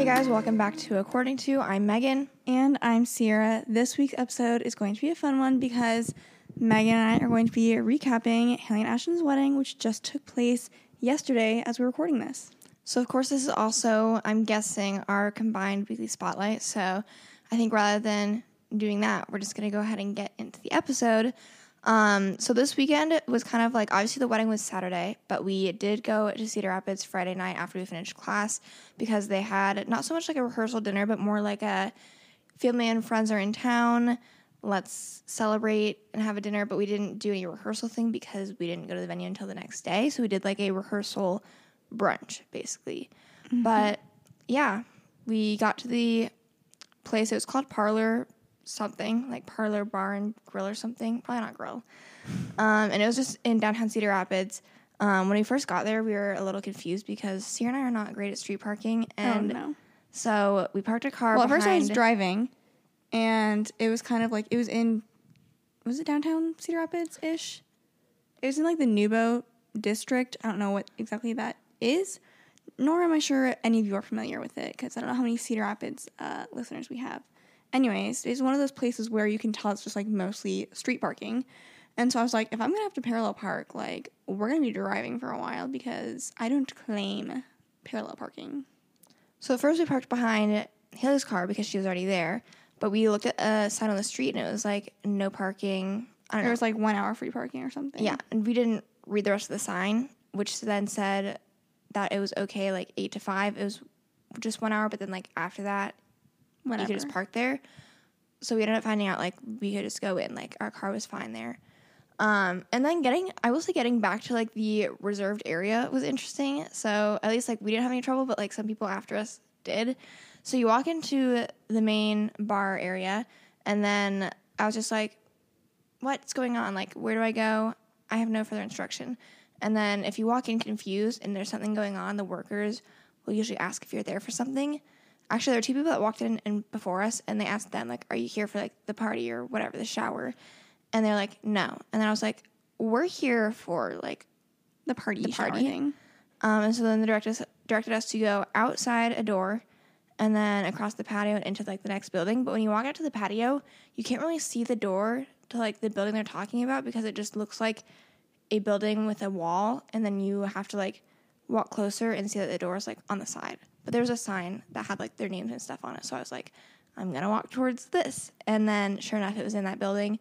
Hey guys, welcome back to According Two. I'm Megan. And I'm Ciera. This week's episode is going to be a fun one because Megan and I are going to be recapping Hailey and Ashton's wedding, which just took place yesterday as we're recording this. So, of course, this is also, I'm guessing, our combined weekly spotlight. So, I think rather than doing that, we're just going to go ahead and get into the episode. Um, so this weekend was kind of like obviously the wedding was Saturday, but we did go to Cedar Rapids Friday night after we finished class because they had not so much like a rehearsal dinner, but more like a family and friends are in town. Let's celebrate and have a dinner, but we didn't do any rehearsal thing because we didn't go to the venue until the next day. So we did like a rehearsal brunch basically. Mm-hmm. But yeah, we got to the place. It was called Parlor something like parlor bar and grill or something. Probably not grill. Um, and it was just in downtown cedar rapids. Um, when we first got there we were a little confused because ciera and i are not great at street parking oh, and oh, no. so we parked a car well behind. at first i was driving and it was kind of like it was in was it downtown cedar rapids ish it was in like the NewBo district. I don't know what exactly that is nor am i sure any of you are familiar with it because i don't know how many cedar rapids uh, listeners we have Anyways, it's one of those places where you can tell it's just like mostly street parking. And so I was like, if I'm gonna have to parallel park, like we're gonna be driving for a while because I don't claim parallel parking. So first we parked behind Hailey's car because she was already there, but we looked at a sign on the street and it was like no parking. I don't there know. was like one hour free parking or something. Yeah, and we didn't read the rest of the sign, which then said that it was okay like eight to five. It was just one hour, but then like after that, Whenever. you could just park there. So we ended up finding out like we could just go in, like our car was fine there. Um, and then getting, I will say, getting back to like the reserved area was interesting. So at least like we didn't have any trouble, but like some people after us did. So you walk into the main bar area, and then I was just like, "What's going on? Like, where do I go? I have no further instruction." And then if you walk in confused and there's something going on, the workers will usually ask if you're there for something. Actually, there were two people that walked in and before us, and they asked them like, "Are you here for like the party or whatever, the shower?" And they're like, "No." And then I was like, "We're here for like the party, the party thing." Um, and so then the director directed us to go outside a door, and then across the patio and into like the next building. But when you walk out to the patio, you can't really see the door to like the building they're talking about because it just looks like a building with a wall, and then you have to like walk closer and see that the door is like on the side. But there was a sign that had like their names and stuff on it. So I was like, I'm gonna walk towards this. And then sure enough, it was in that building.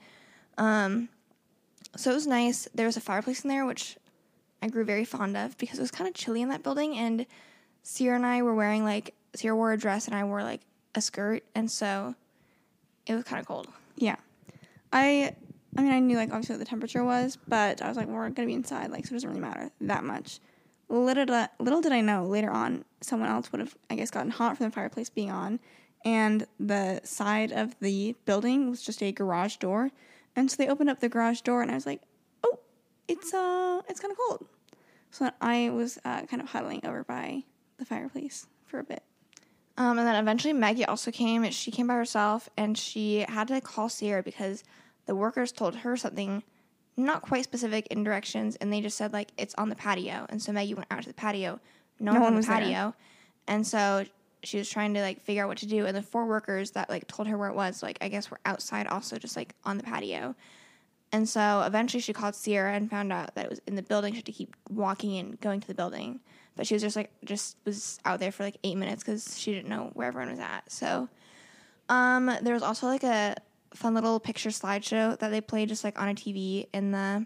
Um, so it was nice. There was a fireplace in there, which I grew very fond of because it was kind of chilly in that building. And Ciera and I were wearing like Ciera wore a dress and I wore like a skirt, and so it was kind of cold. Yeah, I. I mean, I knew like obviously what the temperature was, but I was like, we're gonna be inside, like, so it doesn't really matter that much. Little did, I, little did I know later on, someone else would have, I guess, gotten hot from the fireplace being on, and the side of the building was just a garage door, and so they opened up the garage door, and I was like, oh, it's uh, it's kind of cold. So I was uh, kind of huddling over by the fireplace for a bit. Um, and then eventually Maggie also came. She came by herself, and she had to call Ciera because the workers told her something not quite specific in directions, and they just said like it's on the patio. And so Maggie went out to the patio. No, no one on the patio, there. and so she was trying to like figure out what to do. And the four workers that like told her where it was, like I guess were outside, also just like on the patio. And so eventually she called Ciera and found out that it was in the building. She had to keep walking and going to the building. But she was just like, just was out there for like eight minutes because she didn't know where everyone was at. So um, there was also like a fun little picture slideshow that they played just like on a TV in the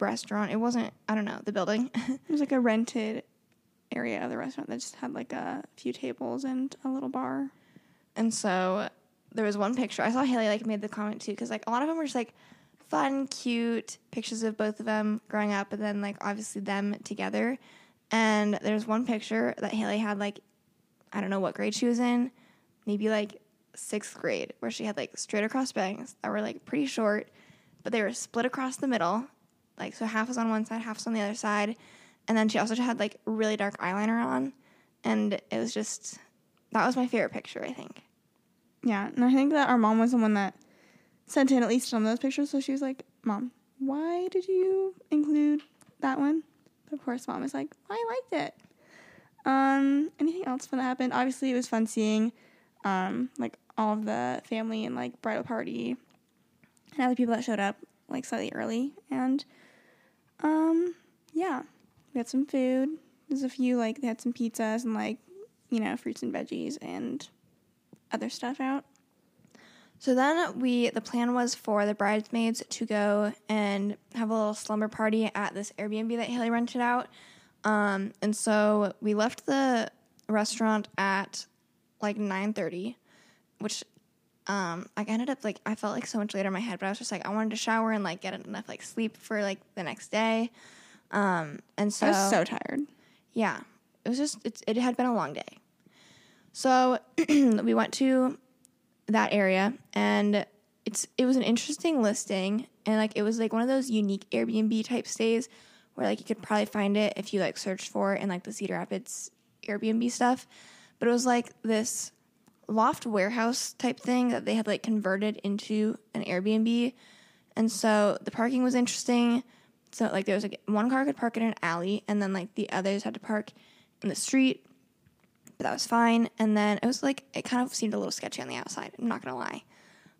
restaurant. It wasn't, I don't know, the building. it was like a rented area of the restaurant that just had like a few tables and a little bar. And so there was one picture. I saw Hailey like made the comment too because like a lot of them were just like fun, cute pictures of both of them growing up, and then like obviously them together. And there's one picture that Hailey had like, I don't know what grade she was in, maybe like sixth grade, where she had like straight across bangs that were like pretty short, but they were split across the middle. Like, so half was on one side, half was on the other side. And then she also had like really dark eyeliner on. And it was just, that was my favorite picture, I think. Yeah, and I think that our mom was the one that sent in at least some of those pictures. So she was like, "Mom, why did you include that one?" But of course, mom was like, "I liked it." Um, anything else fun that happened? Obviously, it was fun seeing, um, like all of the family and like bridal party, and other people that showed up like slightly early, and um, yeah, we had some food. There's a few like they had some pizzas and like you know fruits and veggies and other stuff out. So then we the plan was for the bridesmaids to go and have a little slumber party at this Airbnb that Hailey rented out. Um, and so we left the restaurant at like 9:30, which um like I ended up like I felt like so much later in my head, but I was just like I wanted to shower and like get enough like sleep for like the next day. Um, and so I was so tired. yeah, it was just it's, it had been a long day. So we went to that area and it's it was an interesting listing and like it was like one of those unique Airbnb type stays where like you could probably find it if you like searched for it in like the Cedar Rapids Airbnb stuff. But it was like this loft warehouse type thing that they had like converted into an Airbnb. And so the parking was interesting. So like there was like one car could park in an alley and then like the others had to park in the street. But that was fine. And then it was like it kind of seemed a little sketchy on the outside, I'm not gonna lie.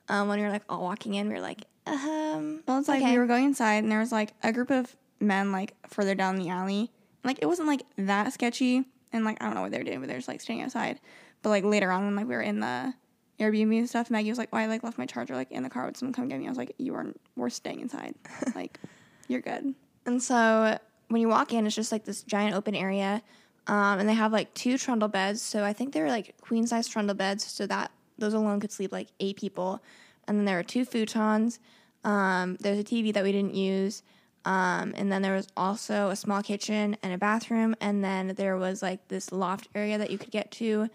Um, when we were like all walking in, we were like, um Well, it's like okay. we were going inside, and there was like a group of men like further down the alley. Like it wasn't like that sketchy, and like I don't know what they were doing, but they're just like standing outside. But like later on, when like we were in the Airbnb and stuff, Maggie was like, "Oh, I like left my charger like in the car. Would someone come get me?" I was like, "You are we're staying inside. like you're good." And so when you walk in, it's just like this giant open area. Um, and they have like two trundle beds. So I think they're like queen size trundle beds. So that those alone could sleep like eight people. And then there are two futons. Um, there's a TV that we didn't use. Um, and then there was also a small kitchen and a bathroom. And then there was like this loft area that you could get to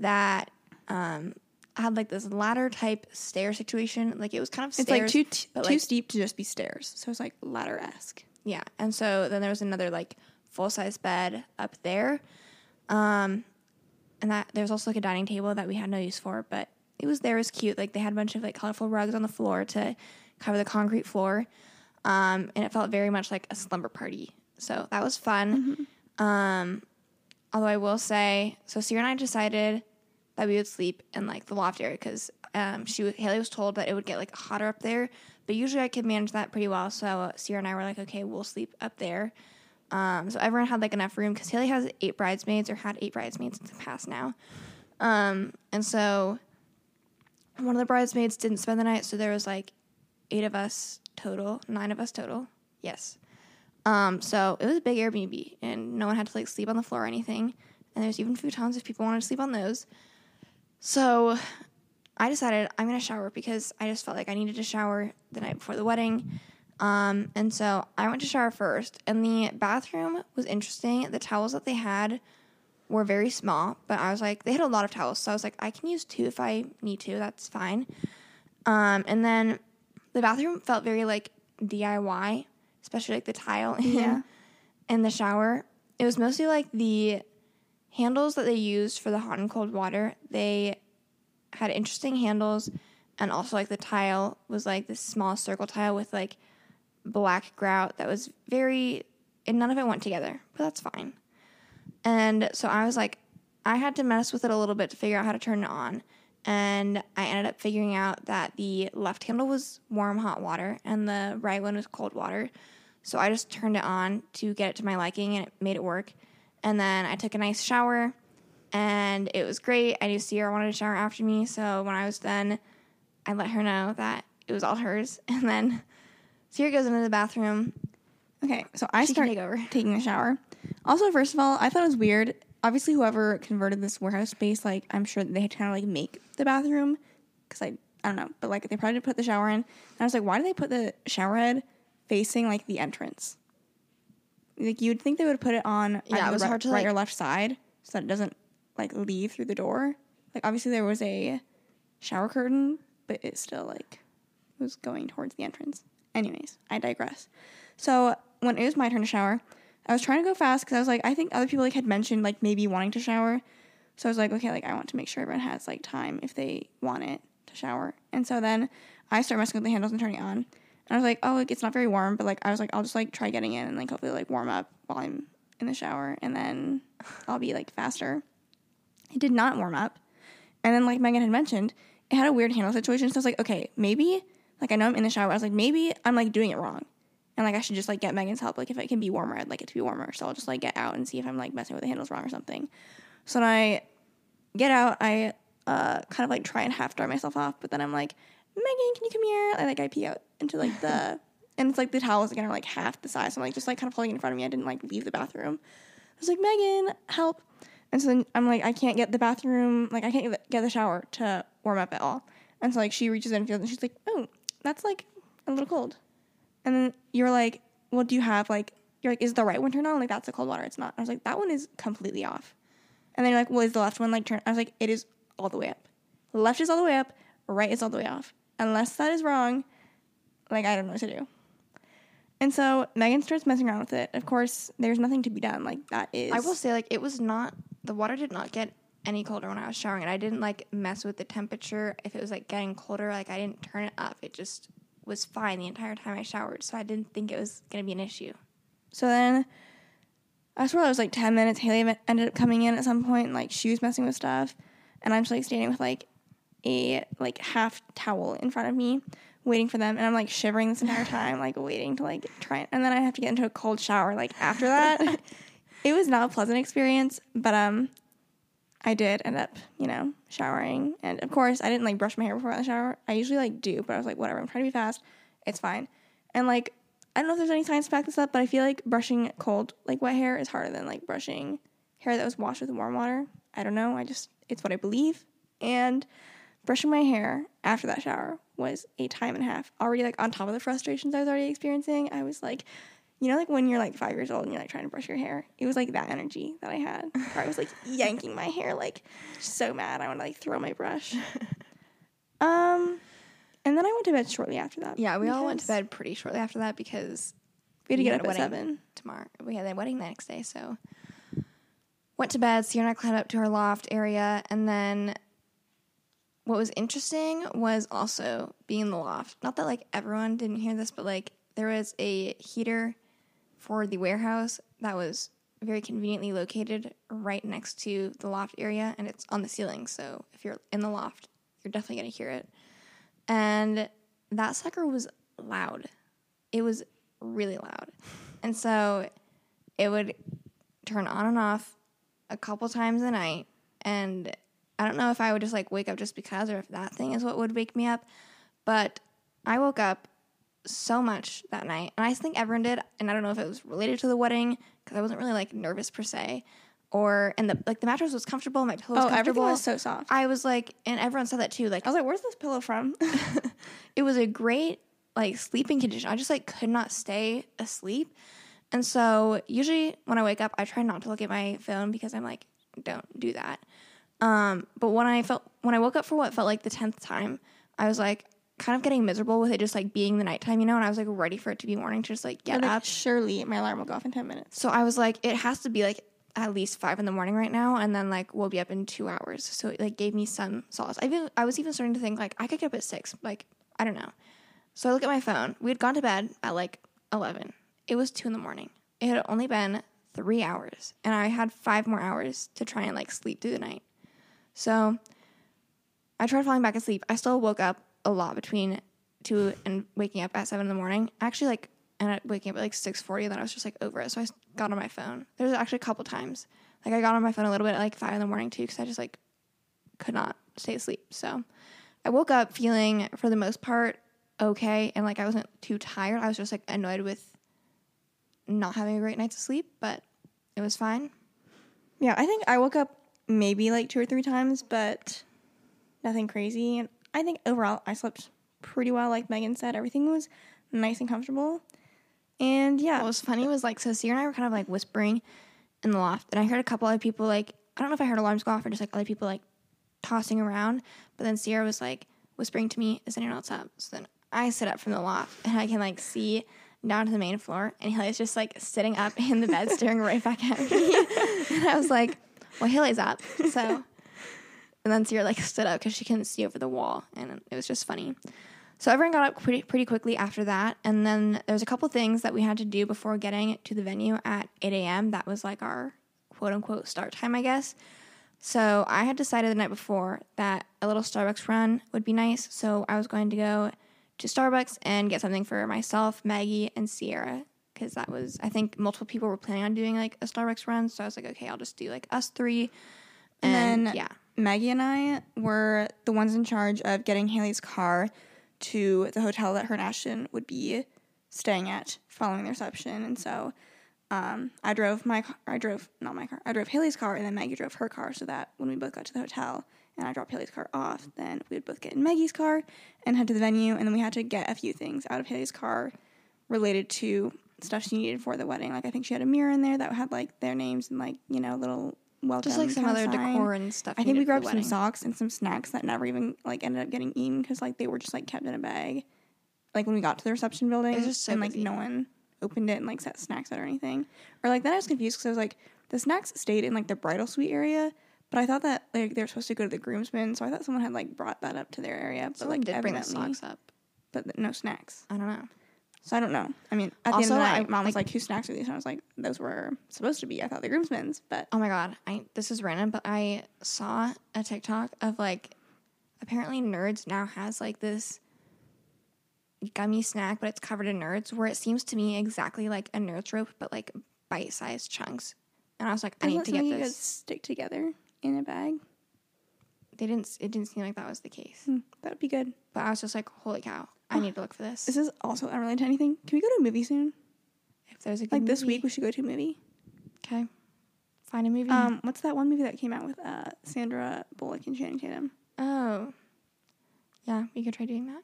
that um, had like this ladder type stair situation. Like it was kind of It's stairs, like too t- too like, steep to just be stairs, so it's like ladder esque. yeah, and so then there was another like full size bed up there, um, and that there was also like a dining table that we had no use for, but it was there. It was cute. Like they had a bunch of like colorful rugs on the floor to cover the concrete floor, um, and it felt very much like a slumber party. So that was fun. Um, although I will say, so Ciera and I decided that we would sleep in like the loft area because um, she Hailey was told that it would get like hotter up there, but usually I could manage that pretty well. So Ciera and I were like, okay, we'll sleep up there. Um, so everyone had like enough room because Hailey has eight bridesmaids or had eight bridesmaids in the past now, um, and so one of the bridesmaids didn't spend the night, so there was like eight of us total, nine of us total. Yes. Um, so it was a big Airbnb, and no one had to like sleep on the floor or anything. And there's even futons if people wanted to sleep on those. So I decided I'm gonna shower because I just felt like I needed to shower the night before the wedding. Um, and so I went to shower first, and the bathroom was interesting. The towels that they had were very small, but I was like, they had a lot of towels, so I was like, I can use two if I need to. That's fine. Um, and then the bathroom felt very like DIY, especially like the tile in, Yeah. the shower. It was mostly like the handles that they used for the hot and cold water. They had interesting handles, and also like the tile was like this small circle tile with like black grout that was very, and none of it went together, but that's fine. And so I was like, I had to mess with it a little bit to figure out how to turn it on. And I ended up figuring out that the left handle was warm hot water and the right one was cold water. So I just turned it on to get it to my liking and it made it work. And then I took a nice shower and it was great. I knew Ciera wanted to shower after me. So when I was done, I let her know that it was all hers. And then Ciera goes into the bathroom. Okay, so I She start taking a shower. Also, first of all, I thought it was weird. Obviously, whoever converted this warehouse space, like I'm sure they had to kind of like make the bathroom because I I don't know, but like they probably put the shower in. And I was like, why do they put the shower head facing like the entrance? Like you'd think they would put it on Yeah, it was the hard to, right like- or left side so that it doesn't like leave through the door. Like obviously there was a shower curtain, but it still like was going towards the entrance. Anyways, I digress. So when it was my turn to shower, I was trying to go fast because I was like, I think other people like had mentioned like maybe wanting to shower. So I was like, okay, like I want to make sure everyone has like time if they want it to shower. And so then I start messing with the handles and turning it on. And I was like, oh, like it's not very warm, but like I was like, I'll just like try getting in and like hopefully like warm up while I'm in the shower and then I'll be like faster. It did not warm up. And then like Megan had mentioned, it had a weird handle situation. So I was like, okay, maybe like I know I'm in the shower. I was like, maybe I'm like doing it wrong. And like I should just like get Megan's help. Like if it can be warmer, I'd like it to be warmer. So I'll just like get out and see if I'm like messing with the handles wrong or something. So then I get out, I uh kind of like try and half dry myself off, but then I'm like, Megan, can you come here? I like I peek out into like the and it's like the towels again are like half the size. So I'm like just like kind of holding it in front of me. I didn't like leave the bathroom. I was like, Megan, help. And so then I'm like, I can't get the bathroom, like I can't get the- get the shower to warm up at all. And so like she reaches in and feels, and she's like, oh, that's like a little cold. And then you're like, well, do you have like, you're like, is the right one turned on? Like that's the cold water. It's not. I was like, that one is completely off. And then you're like, well, is the left one like turned? I was like, it is all the way up. Left is all the way up. Right is all the way off. Unless that is wrong, like I don't know what to do. And so Megan starts messing around with it. Of course, there's nothing to be done. Like that is. I will say, like, it was not, the water did not get any colder when I was showering. And I didn't, like, mess with the temperature. If it was, like, getting colder, like, I didn't turn it up. It just was fine the entire time I showered. So I didn't think it was going to be an issue. So then I swear it was like 10 minutes. Hailey ended up coming in at some point and like she was messing with stuff. And I'm just like standing with like a like half towel in front of me waiting for them. And I'm like shivering this entire time, like waiting to like try. And then I have to get into a cold shower like after that. it was not a pleasant experience, but um, I did end up, you know, showering. And of course, I didn't like brush my hair before I shower. I usually like do, but I was like, whatever, I'm trying to be fast. It's fine. And like, I don't know if there's any science to back this up, but I feel like brushing cold, like wet hair, is harder than like brushing hair that was washed with warm water. I don't know. I just, it's what I believe. And brushing my hair after that shower was a time and a half. Already like on top of the frustrations I was already experiencing, I was like, you know, like when you're like five years old and you're like trying to brush your hair, it was like that energy that I had. Where I was like yanking my hair, like so mad. I want to like throw my brush. Um, and then I went to bed shortly after that. Yeah, we all went to bed pretty shortly after that because We had to get had up at seven. tomorrow. We had a wedding the next day, so went to bed. Ciera and I climbed up to her loft area, and then what was interesting was also being in the loft. Not that like everyone didn't hear this, but like there was a heater for the warehouse that was very conveniently located right next to the loft area, and it's on the ceiling. So if you're in the loft, you're definitely gonna hear it. And that sucker was loud. It was really loud. And so it would turn on and off a couple times a night. And I don't know if I would just like wake up just because or if that thing is what would wake me up. But I woke up so much that night. And I think everyone did. And I don't know if it was related to the wedding because I wasn't really like nervous per se. Or, and the like the mattress was comfortable, my pillow was Oh, everything was so soft. I was like, and everyone said that too. Like, I was like, "Where's this pillow from?" it was a great like sleeping condition. I just like could not stay asleep. And so usually when I wake up, I try not to look at my phone because I'm like, don't do that. Um, but when I felt when I woke up for what felt like the tenth time, I was like kind of getting miserable with it just like being the nighttime, you know, and I was like ready for it to be morning to just like get Like, up. Surely my alarm will go off in ten minutes. So I was like, it has to be like at least five in the morning right now, and then like we'll be up in two hours. So it like gave me some solace. I even I was even starting to think like I could get up at six. Like I don't know. So I look at my phone. We had gone to bed at like eleven. It was two in the morning. It had only been three hours, and I had five more hours to try and like sleep through the night. So I tried falling back asleep. I still woke up a lot between two and waking up at seven in the morning. Actually, like up waking up at like six forty. Then I was just like over it, so I got on my phone. There's actually a couple times like I got on my phone a little bit at like five in the morning too, because I just like could not stay asleep. So I woke up feeling for the most part okay, and like I wasn't too tired. I was just like annoyed with not having a great night's sleep, but it was fine. Yeah, I think I woke up maybe like two or three times, but nothing crazy. And I think overall I slept pretty well. Like Megan said, everything was nice and comfortable. And yeah, What was funny was like, so Ciera and I were kind of like whispering in the loft, and I heard a couple other people like, I don't know if I heard alarms go off or just like other people like tossing around. But then Ciera was like whispering to me, "Is anyone else up?" So then I sit up from the loft, and I can like see down to the main floor, and Hailey's just like sitting up in the bed, staring right back at me. and I was like, "Well, Hailey's up," so. And then Ciera like stood up because she couldn't see over the wall, and it was just funny. So everyone got up pretty pretty quickly after that, and then there's a couple things that we had to do before getting to the venue at 8 a.m. That was like our quote unquote start time, I guess. So I had decided the night before that a little Starbucks run would be nice. So I was going to go to Starbucks and get something for myself, Maggie, and Ciera because that was I think multiple people were planning on doing like a Starbucks run. So I was like, okay, I'll just do like us three. And, And then- yeah, Maggie and I were the ones in charge of getting Hailey's car to the hotel that her and Ashton would be staying at following the reception. And so um, I drove my car, I drove, not my car, I drove Hailey's car and then Maggie drove her car so that when we both got to the hotel and I dropped Hailey's car off, then we would both get in Maggie's car and head to the venue. And then we had to get a few things out of Hailey's car related to stuff she needed for the wedding. Like I think she had a mirror in there that had like their names and like, you know, little welcome. just like some other sign. decor and stuff. I think we needed for the grabbed some socks and some snacks that never even like ended up getting eaten because like they were just like kept in a bag. Like when we got to the reception building, was just so and like busy. no one opened it and like set snacks out or anything. Or like then I was confused because I was like the snacks stayed in like the bridal suite area, but I thought that like they were supposed to go to the groomsmen, so I thought someone had like brought that up to their area, but Someone like did bring the socks up. but th- no snacks. I don't know. So I don't know. I mean, at the Also, end of the I- night, mom was like- like, "Whose snacks are these?" And I was like, "Those were supposed to be. I thought the groomsmen's, but Oh my god, I this is random, but I saw a TikTok of like apparently Nerds now has like this gummy snack, but it's covered in nerds, where it seems to me exactly like a nerds rope, but like bite sized chunks. And I was like, I Isn't need to get something you could this. stick together in a bag. They didn't. It didn't seem like that was the case, Hmm, that'd be good." but I was just like, holy cow, I need to look for this. This is also unrelated to anything. Can we go to a movie soon? If there's a good Like this week, we should go to a movie. okay, find a movie. Um, what's that one movie that came out with uh, Sandra Bullock and Channing Tatum? oh, yeah, we could try doing that.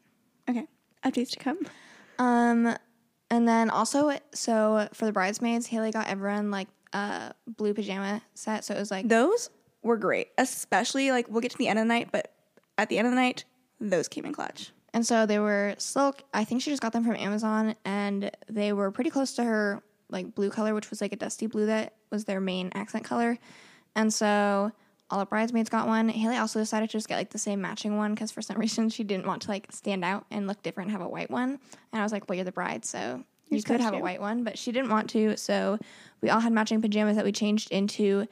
Okay, updates to come. Um, and then also, so for the bridesmaids, Hailey got everyone like a blue pajama set. So it was like, Those were great, especially like we'll get to the end of the night, but at the end of the night, those came in clutch. And so they were silk. I think she just got them from Amazon, and they were pretty close to her like blue color, which was like a dusty blue that was their main accent color. And so all the bridesmaids got one. Hailey also decided to just get like the same matching one because for some reason she didn't want to like stand out and look different and have a white one. And I was like, well, you're the bride, so you could supposed have a white one, but she didn't want to. So we all had matching pajamas that we changed into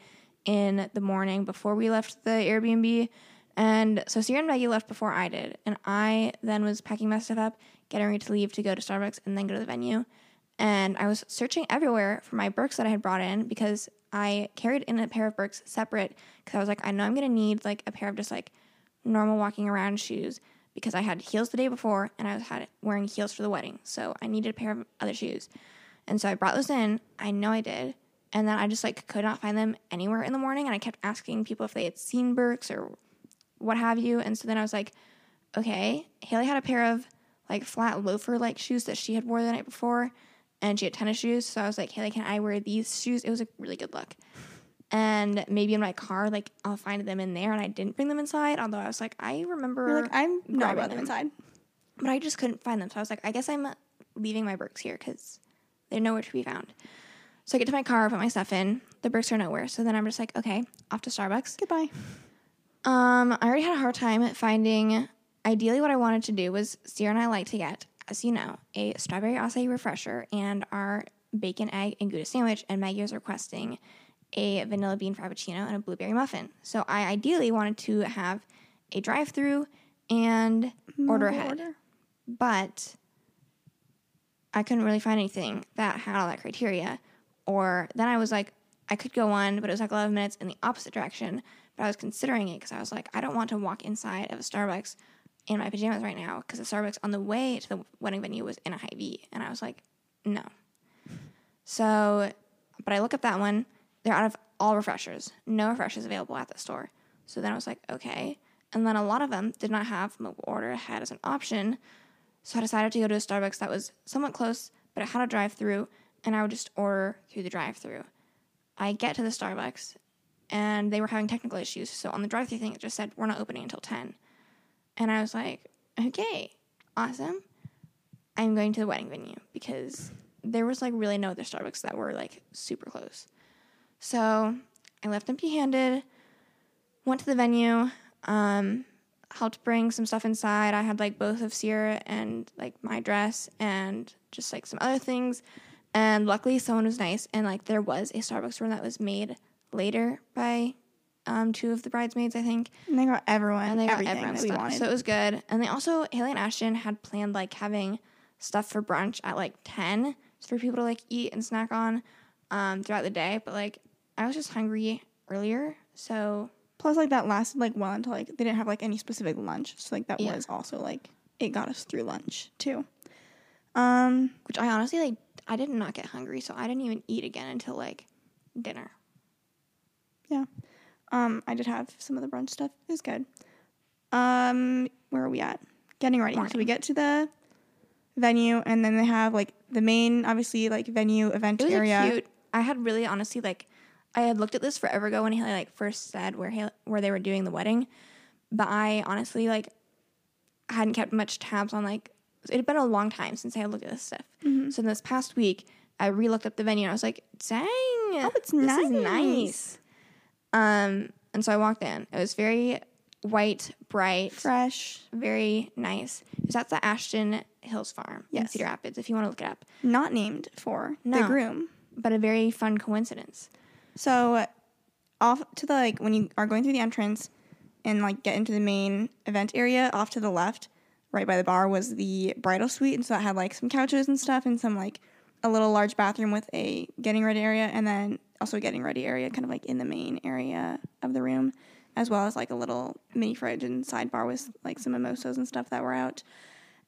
in the morning before we left the Airbnb. And so Ciera and Maggie left before I did. And I then was packing my stuff up, getting ready to leave to go to Starbucks and then go to the venue. And I was searching everywhere for my Birks that I had brought in because I carried in a pair of Birks separate because I was like, I know I'm going to need like a pair of just like normal walking around shoes because I had heels the day before and I was had wearing heels for the wedding. So I needed a pair of other shoes. And so I brought those in. I know I did. And then I just like could not find them anywhere in the morning. And I kept asking people if they had seen Birks or what have you. And so then I was like, okay, Hailey had a pair of like flat loafer like shoes that she had wore the night before. And she had tennis shoes. So I was like, Hailey, can I wear these shoes? It was a really good look. And maybe in my car, like I'll find them in there. And I didn't bring them inside. Although I was like, I remember You're like, I'm not them them. inside. but I just couldn't find them. So I was like, I guess I'm leaving my Birks here because they're nowhere to be found. So I get to my car, put my stuff in. The Birks are nowhere. So then I'm just like, okay, off to Starbucks. Goodbye. Um, I already had a hard time finding. Ideally, what I wanted to do was Ciera and I like to get, as you know, a strawberry acai refresher and our bacon, egg, and Gouda sandwich. And Maggie was requesting a vanilla bean frappuccino and a blueberry muffin. So I ideally wanted to have a drive-through and order Mobile ahead but I couldn't really find anything that had all that criteria. Or then I was like, I could go on, but it was like 11 minutes in the opposite direction. But I was considering it because I was like, I don't want to walk inside of a Starbucks in my pajamas right now because the Starbucks on the way to the wedding venue was in a Hy-Vee. And I was like, no. So, but I look up that one. They're out of all refreshers. No refreshers available at the store. So then I was like, okay. And then a lot of them did not have mobile order ahead as an option. So I decided to go to a Starbucks that was somewhat close, but it had a drive through, and I would just order through the drive through. I get to the Starbucks, and they were having technical issues. So on the drive through thing, it just said, We're not opening until 10. And I was like, Okay, awesome. I'm going to the wedding venue because there was like really no other Starbucks that were like super close. So I left empty handed, went to the venue, um, helped bring some stuff inside. I had like both of Ciera and like my dress and just like some other things. And luckily, someone was nice, and like there was a Starbucks room that was made later by um, two of the bridesmaids, I think. And they got everyone And they got stuff. wanted. So it was good. And they also, Hailey and Ashton had planned like having stuff for brunch at like 10 for people to like eat and snack on um, throughout the day. But like I was just hungry earlier. So Plus, like that lasted like well until like they didn't have like any specific lunch, so like that Yeah. was also like it got us through lunch too. Um, which I honestly like, I did not get hungry. So I didn't even eat again until like dinner. Yeah. Um, I did have some of the brunch stuff. It was good. Um, where are we at? Getting ready. So we get to the venue, and then they have like the main, obviously like venue event It was area. cute. I had really honestly like I had looked at this forever ago when he like first said where Hailey, where they were doing the wedding, but I honestly like hadn't kept much tabs on like it had been a long time since I had looked at this stuff. Mm-hmm. So in this past week I re-looked up the venue and I was like, dang, oh, it's this nice. is nice. Um, and so I walked in. It was very white, bright, Fresh, very nice. It was at the Ashton Hills Farm in Cedar Rapids. If you want to look it up, not named for the groom. but a very fun coincidence. So off to the like when you are going through the entrance and like get into the main event area, off to the left, right by the bar was the bridal suite, and so that had like some couches and stuff and some like a little large bathroom with a getting ready area and then also getting ready area kind of like in the main area of the room as well as like a little mini fridge and sidebar with like some mimosas and stuff that were out.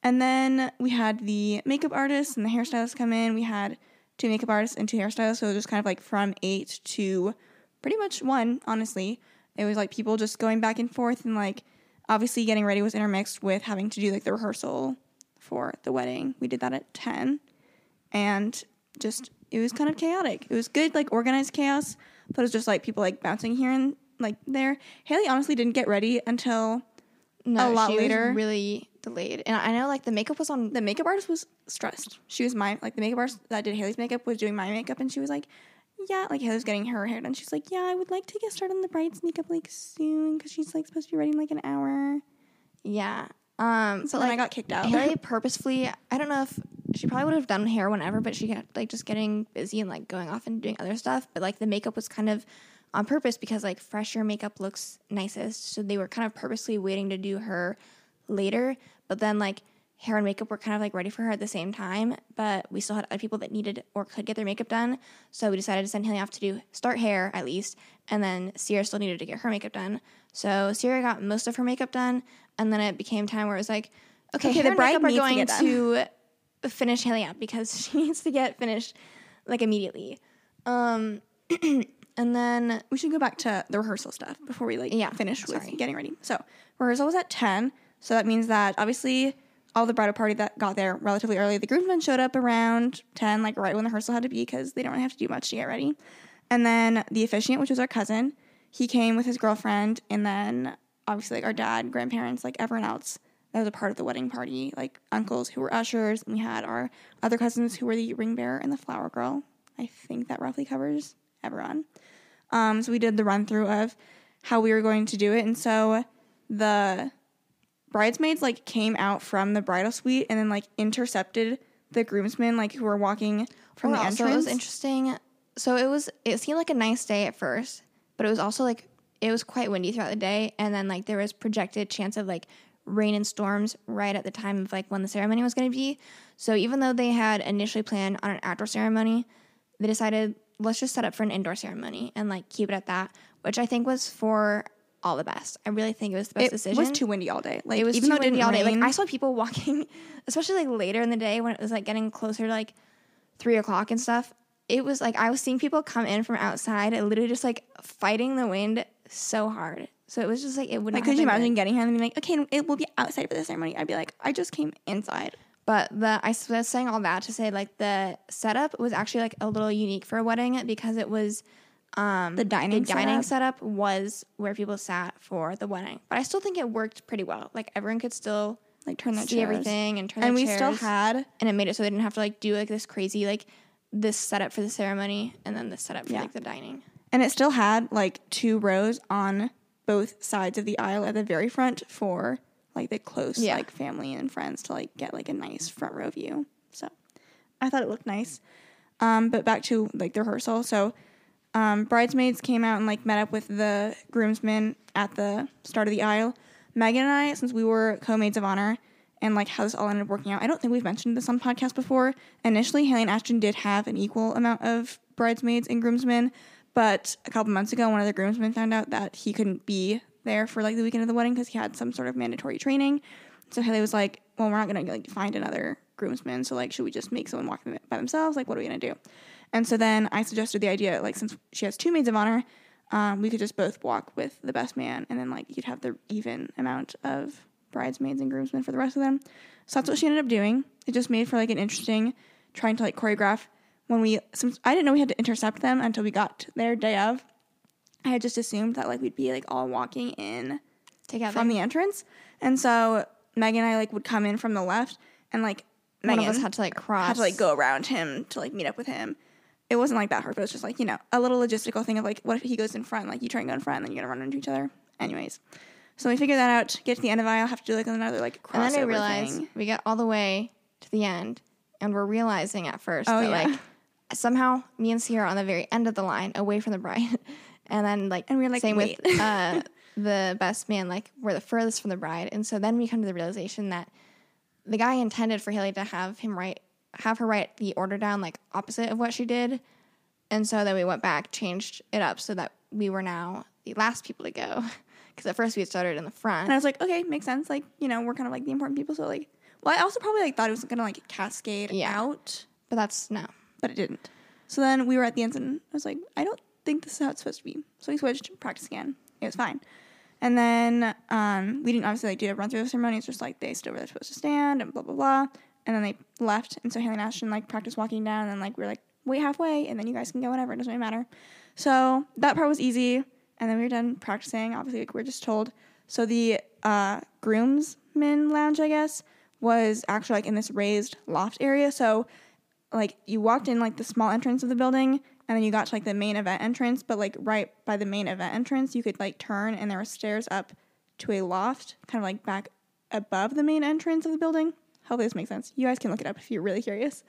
And then we had the makeup artists and the hairstylists come in. We had two makeup artists and two hairstylists. So it was just kind of like from eight to pretty much one, honestly. It was like people just going back and forth and like obviously getting ready was intermixed with having to do like the rehearsal for the wedding. We did that at 10 and just it was kind of chaotic. It was good, like organized chaos, but it was just like people like bouncing here and like there. Hailey honestly didn't get ready until No, a lot she later. Was really delayed, and I know like the makeup was on. the makeup artist was stressed. She was my like the makeup artist that did Hailey's makeup was doing my makeup, and she was like, "Yeah, like Hailey was getting her hair done. She's like, yeah, I would like to get started on the bride's makeup like soon because she's like supposed to be ready in like an hour." Yeah. Um. So but, then like, I got kicked out. Haley purposefully. I don't know if she probably would have done hair whenever, but she kept like just getting busy and like going off and doing other stuff. But like the makeup was kind of on purpose because like fresher makeup looks nicest, so they were kind of purposely waiting to do her later. But then like hair and makeup were kind of like ready for her at the same time, but we still had other people that needed or could get their makeup done. So we decided to send Hailey off to do start hair at least, and then Ciera still needed to get her makeup done. So Ciera got most of her makeup done, and then it became time where it was like, okay, Okay, the bride makeup are to going get done. to finish Hailey up because she needs to get finished like immediately. Um, and then we should go back to the rehearsal stuff before we like Yeah, finish with getting ready. So rehearsal was at ten, so that means that obviously all the bridal party that got there relatively early. The groomsmen showed up around ten, like right when the rehearsal had to be, because they don't really have to do much to get ready. And then the officiant, which was our cousin, he came with his girlfriend, and then obviously like our dad, grandparents, like everyone else that was a part of the wedding party, like uncles who were ushers, and we had our other cousins who were the ring bearer and the flower girl. I think that roughly covers everyone. Um, so we did the run through of how we were going to do it, and so the bridesmaids like came out from the bridal suite and then like intercepted the groomsmen like who were walking from Well, the also, entrance. it was interesting. So it was. It seemed like a nice day at first, but it was also like it was quite windy throughout the day, and then like there was projected chance of like rain and storms right at the time of like when the ceremony was going to be. So even though they had initially planned on an outdoor ceremony, they decided let's just set up for an indoor ceremony and like keep it at that, which I think was for all the best. I really think it was the best it decision. It was too windy all day. Like it was even too though windy all day. Like I saw people walking, especially like later in the day when it was like getting closer to like three o'clock and stuff. It was like I was seeing people come in from outside and literally just like fighting the wind so hard. So it was just like it wouldn't. Like, could you imagine getting him and being like, okay, it will be outside for the ceremony? I'd be like, I just came inside. But the I was saying all that to say like the setup was actually like a little unique for a wedding because it was um The dining the dining setup? setup was where people sat for the wedding. But I still think it worked pretty well. Like everyone could still Like, turn their see chairs. everything and turn And we still had and it made it so they didn't have to like do like this crazy like this setup for the ceremony and then the setup for Yeah. like the dining. And it still had like two rows on both sides of the aisle at the very front for like the close Yeah. like family and friends to like get like a nice front row view. So I thought it looked nice. Um, but back to like the rehearsal. So um, bridesmaids came out and like met up with the groomsmen at the start of the aisle. Megan and I, since we were co-maids of honor, and like how this all ended up working out. I don't think we've mentioned this on podcast before. Initially, Hailey and Ashton did have an equal amount of bridesmaids and groomsmen, but a couple months ago, one of the groomsmen found out that he couldn't be there for like the weekend of the wedding because he had some sort of mandatory training. So Hailey was like, "Well, we're not gonna like find another groomsman. So like, should we just make someone walk by themselves? Like, what are we gonna do?" And so then I suggested the idea, like, since she has two maids of honor, um, we could just both walk with the best man, and then like you'd have the even amount of bridesmaids and groomsmen for the rest of them. So that's what she ended up doing. It just made for like an interesting trying to like choreograph when we. I didn't know we had to intercept them until we got there day of. I had just assumed that like we'd be like all walking in Together. from the entrance, and so Megan and I like would come in from the left, and like One Megan of us had to like cross had to like go around him to like meet up with him. It wasn't like that hard, but it was just like, you know, a little logistical thing of like, what if he goes in front? Like, you try and go in front, and then you're gonna run into each other. Anyways, so we figured that out. Get to the end of the aisle, have to do like another like crossover And then I realized thing. we got all the way to the end, and we're realizing at first Oh, that yeah. like somehow me and Ciera are on the very end of the line, away from the bride, and then like And we are like, same "Wait." with uh, the best man, like we're the furthest from the bride, and so then we come to the realization that the guy intended for Hailey to have him write, have her write the order down like opposite of what she did, and so then we went back, changed it up so that we were now the last people to go, because at first we had started in the front. And I was like, okay, makes sense. Like, you know, we're kind of like the important people. So like, well, I also probably like thought it was gonna like cascade Yeah. out, But that's no. But it didn't. So then we were at the end, and I was like, I don't think this is how it's supposed to be. So we switched, practice again. It was fine. And then um, we didn't obviously like do a run through the ceremony. It's just like they stood where they're supposed to stand and blah blah blah. And then they left. And so Hailey and Ashton like practiced walking down, and then like we were like wait halfway, and then you guys can go whenever. It doesn't really matter. So that part was easy. And then we were done practicing. Obviously, like we were just told. So the uh, groomsmen lounge, I guess, was actually like in this raised loft area. So like you walked in like the small entrance of the building and then you got to like the main event entrance but like right by the main event entrance you could like turn and there were stairs up to a loft kind of like back above the main entrance of the building. Hopefully this makes sense. You guys can look it up if you're really curious.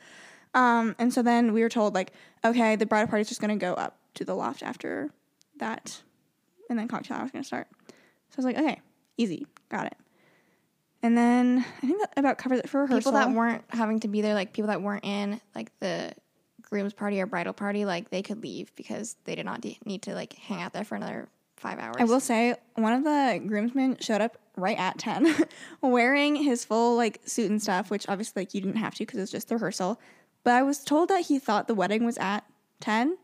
Um, and so then we were told like okay the bridal party's just to go up to the loft after that and then cocktail hour is going to start. So i was like okay easy got it and then i think that about covers it for rehearsal people that weren't having to be there, like people that weren't in like the groom's party or bridal party, like they could leave because they did not de- need to like hang out there for another five hours. I will say one of the groomsmen showed up right at 10 wearing his full like suit and stuff, which obviously like you didn't have to because it was just the rehearsal. But I was told that he thought the wedding was at 10,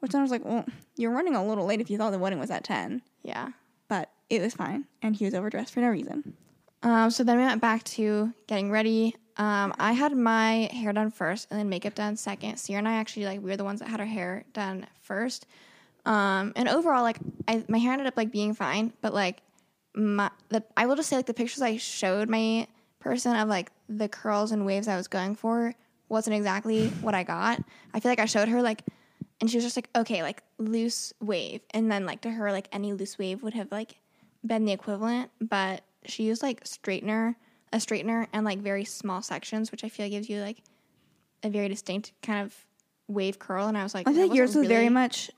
which then I was like, well, you're running a little late if you thought the wedding was at 10. Yeah. But it was fine. And he was overdressed for no reason. Um, so then we went back to getting ready. Um, I had my hair done first and then makeup done second. Ciera and I actually like we were the ones that had our hair done first. Um, and overall, like I, my hair ended up like being fine, but like my the I will just say like the pictures I showed my person of like the curls and waves I was going for wasn't exactly what I got. I feel like I showed her like, and she was just like, okay, like loose wave, and then like to her like any loose wave would have like been the equivalent, but she used like straightener, a straightener, and like very small sections, which I feel gives you like a very distinct kind of wave curl. And I was like, I feel like yours was very much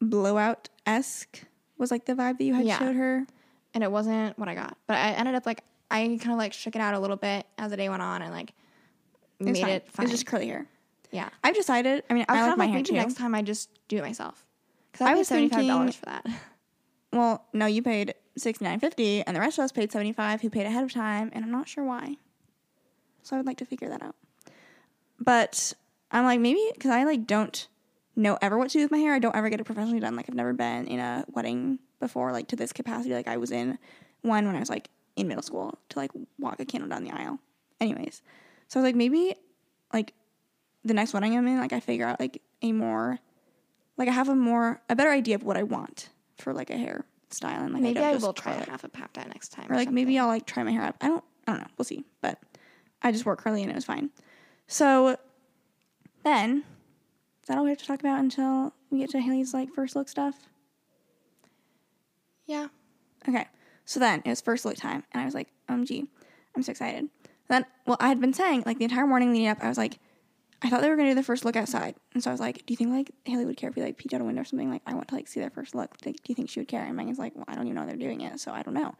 blowout esque, was like the vibe that you had Yeah. showed her. and it wasn't what I got. But I ended up like I kind of like shook it out a little bit as the day went on, and like made fine. it fine. It was just curly hair. yeah. I've decided, I mean, I I, like of my like hair maybe too. next time I just do it myself because I, I paid was seventy five dollars thinking- for that. Well, no, you paid sixty nine fifty, and the rest of us paid seventy five, who paid ahead of time, and I'm not sure why. So I would like to figure that out. But I'm like maybe because I like don't know ever what to do with my hair. I don't ever get it professionally done. Like I've never been in a wedding before, like to this capacity. Like I was in one when I was like in middle school to like walk a candle down the aisle. Anyways, so I was like maybe like the next wedding I'm in, like I figure out like a more like I have a more a better idea of what I want for like a hair style and like Maybe I just will try it. have a pap dye next time. or like maybe. I'll like try my hair up. I don't I don't know. We'll see. But I just wore curly and it was fine. So then is that all we have to talk about until we get to Hailey's like first look stuff? Yeah. Okay. So then it was first look time, and I was like, um, OMG, I'm so excited. Then, well, I had been saying, like, the entire morning leading up, I was like, I thought they were going to do the first look outside. And so I was like, do you think, like, Hailey would care if we, like, peeked out a window or something? Like, I want to, like, see their first look. Like, do you think she would care? And Megan's like, well, I don't even know they're doing it, so I don't know.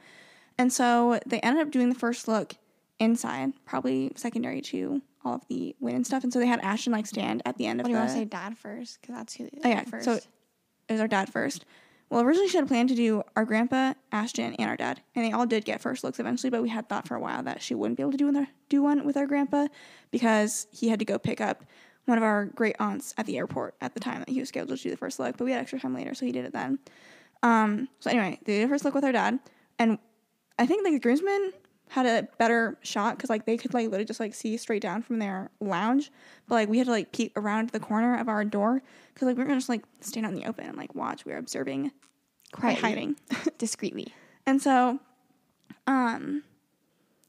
And so they ended up doing the first look inside, probably secondary to all of the win and stuff. And so they had Ashton, like, stand at the end of the. What of do you the... want to say, dad first? Because that's who. Oh yeah. First. So it was our dad first. Well, originally she had planned to do our grandpa, Ashton, and our dad, and they all did get first looks eventually. But we had thought for a while that she wouldn't be able to do one, do one with our grandpa because he had to go pick up one of our great aunts at the airport at the time that he was scheduled to do the first look. But we had extra time later, so he did it then. Um, so anyway, they did a first look with our dad, and I think the groomsmen had a better shot because like they could like literally just like see straight down from their lounge, but like we had to like peek around the corner of our door because like we were gonna just like stand out in the open and like watch. We were observing Quietly. hiding, discreetly. and so, um,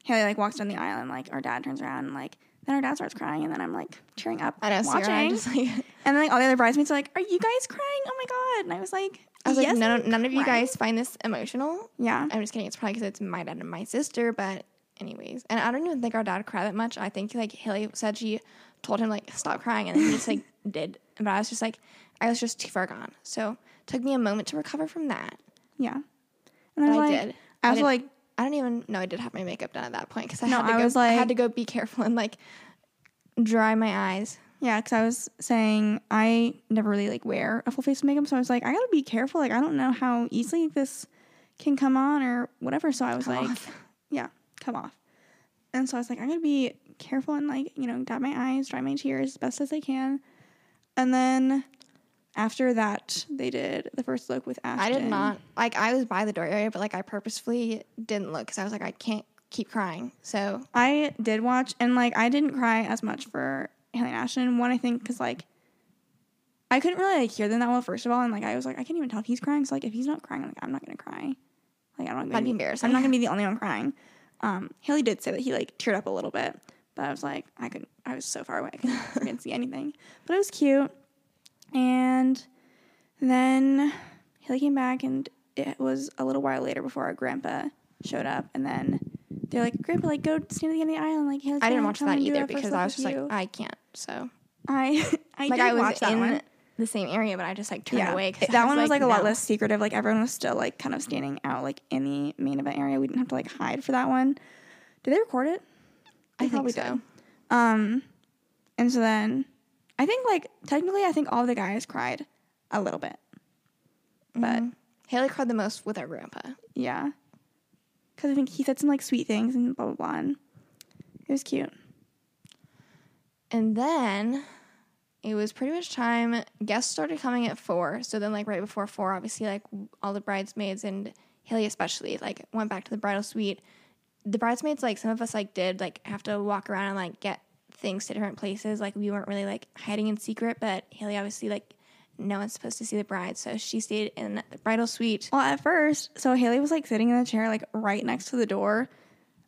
Hailey like walks down the aisle and like our dad turns around and like then our dad starts crying and then I'm like cheering up, I know. Watching, just like, and then like all the other bridesmaids are like, "Are you guys crying? Oh my god!" And I was like, I was yes, like, none, none of you crying." guys find this emotional. Yeah, I'm just kidding. It's probably because it's my dad and my sister. But anyways, and I don't even think our dad cried that much. I think like Hailey said she told him like stop crying, and then he just like did. But I was just like, I was just too far gone. So it took me a moment to recover from that. yeah. And I was I did. I I was like, I don't even know I did have my makeup done at that point because I No, had to I go. was I like- had to go be careful and like dry my eyes. Yeah, because I was saying I never really like wear a full face of makeup, so I was like, I gotta be careful. Like, I don't know how easily this can come on or whatever. So I was Come like, off. yeah, come off. And so I was like, I gotta be careful and like, you know, dab my eyes, dry my tears as best as I can. And then after that, they did the first look with Ashton. I did not like. I was by the door area, but like I purposefully didn't look because I was like, I can't keep crying. So I did watch, and like I didn't cry as much for Hailey Ashton. One, I think, because like I couldn't really like hear them that well. First of all, and like I was like, I can't even tell if he's crying. So like if he's not crying, like I'm not gonna cry. Like I don't. That'd be embarrassing. I'm not gonna be the only one crying. Um, Hailey did say that he like teared up a little bit, but I was like, I couldn't. I was so far away, I couldn't, I couldn't see anything. But it was cute. And then Hailey came back, and it was a little while later before our grandpa showed up, and then they're like, "Grandpa, like go stand at the end of the aisle." And like, Hailey's I didn't watch that either because I was just you." like, I can't. So I I like did I was watch that in one. the same area, but I just like turned away. 'cause It- that I one was like, a lot less secretive. Like everyone was still like kind of standing out like in the main event area. We didn't have to like hide for that one. Did they record it? I think probably so. did. Um, and so then I think like technically I think all the guys cried a little bit, but Mhm. Hailey cried the most with our grandpa. yeah, because I think he said some like sweet things and blah blah blah. And it was cute. And then it was pretty much time. Guests started coming at four. So then, like right before four, obviously, like all the bridesmaids and Hailey especially, like went back to the bridal suite. The bridesmaids, like some of us, like did like have to walk around and like get things to different places. Like we weren't really like hiding in secret, but Hailey obviously like no one's supposed to see the bride, so she stayed in the bridal suite. Well, at first, so Hailey was like sitting in the chair, like right next to the door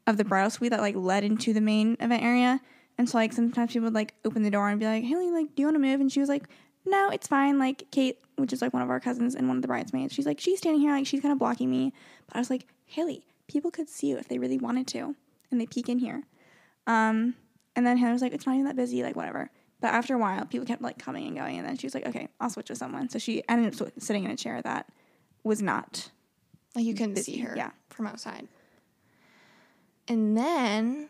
of the bridal suite that like led into the main event area. And so like sometimes people would like open the door and be like, Hailey, like, do you want to move? And she was like, No, it's fine. Like Kate, which is like one of our cousins and one of the bridesmaids, she's like, she's standing here, like she's kind of blocking me. But I was like, Hailey, people could see you if they really wanted to, and they peek in here. Um, and then Hailey was like, it's not even that busy, like whatever. But after a while, people kept like coming and going, and then she was like, okay, I'll switch with someone. So she ended up sitting in a chair that was not Like you couldn't Busy, see her yeah. from outside. And then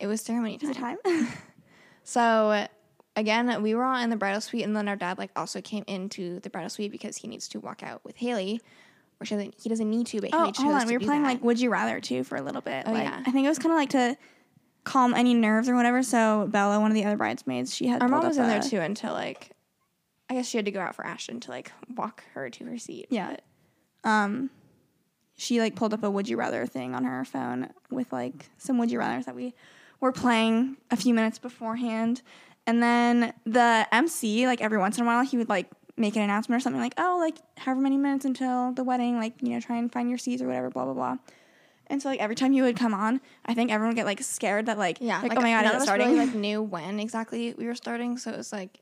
it was ceremony time. time. So again, we were all in the bridal suite, and then our dad like also came into the bridal suite because he needs to walk out with Hailey, or she doesn't, he doesn't need to, but Oh, hold on. to We were playing that. like Would You Rather too for a little bit. Oh, like, yeah. I think it was kind of like to calm any nerves or whatever. So Bella, one of the other bridesmaids, she had our mom was in there too until like I guess she had to go out for Ashton to like walk her to her seat. Yeah. but- um she like pulled up a would you rather thing on her phone with like some would you rather's that we were playing a few minutes beforehand and then the mc like every once in a while he would like make an announcement or something like oh like however many minutes until the wedding like you know try and find your seats or whatever blah blah blah and so like every time he would come on i think everyone would get like scared that like yeah. like, oh my god none is of it starting really like knew when exactly we were starting, so it was like.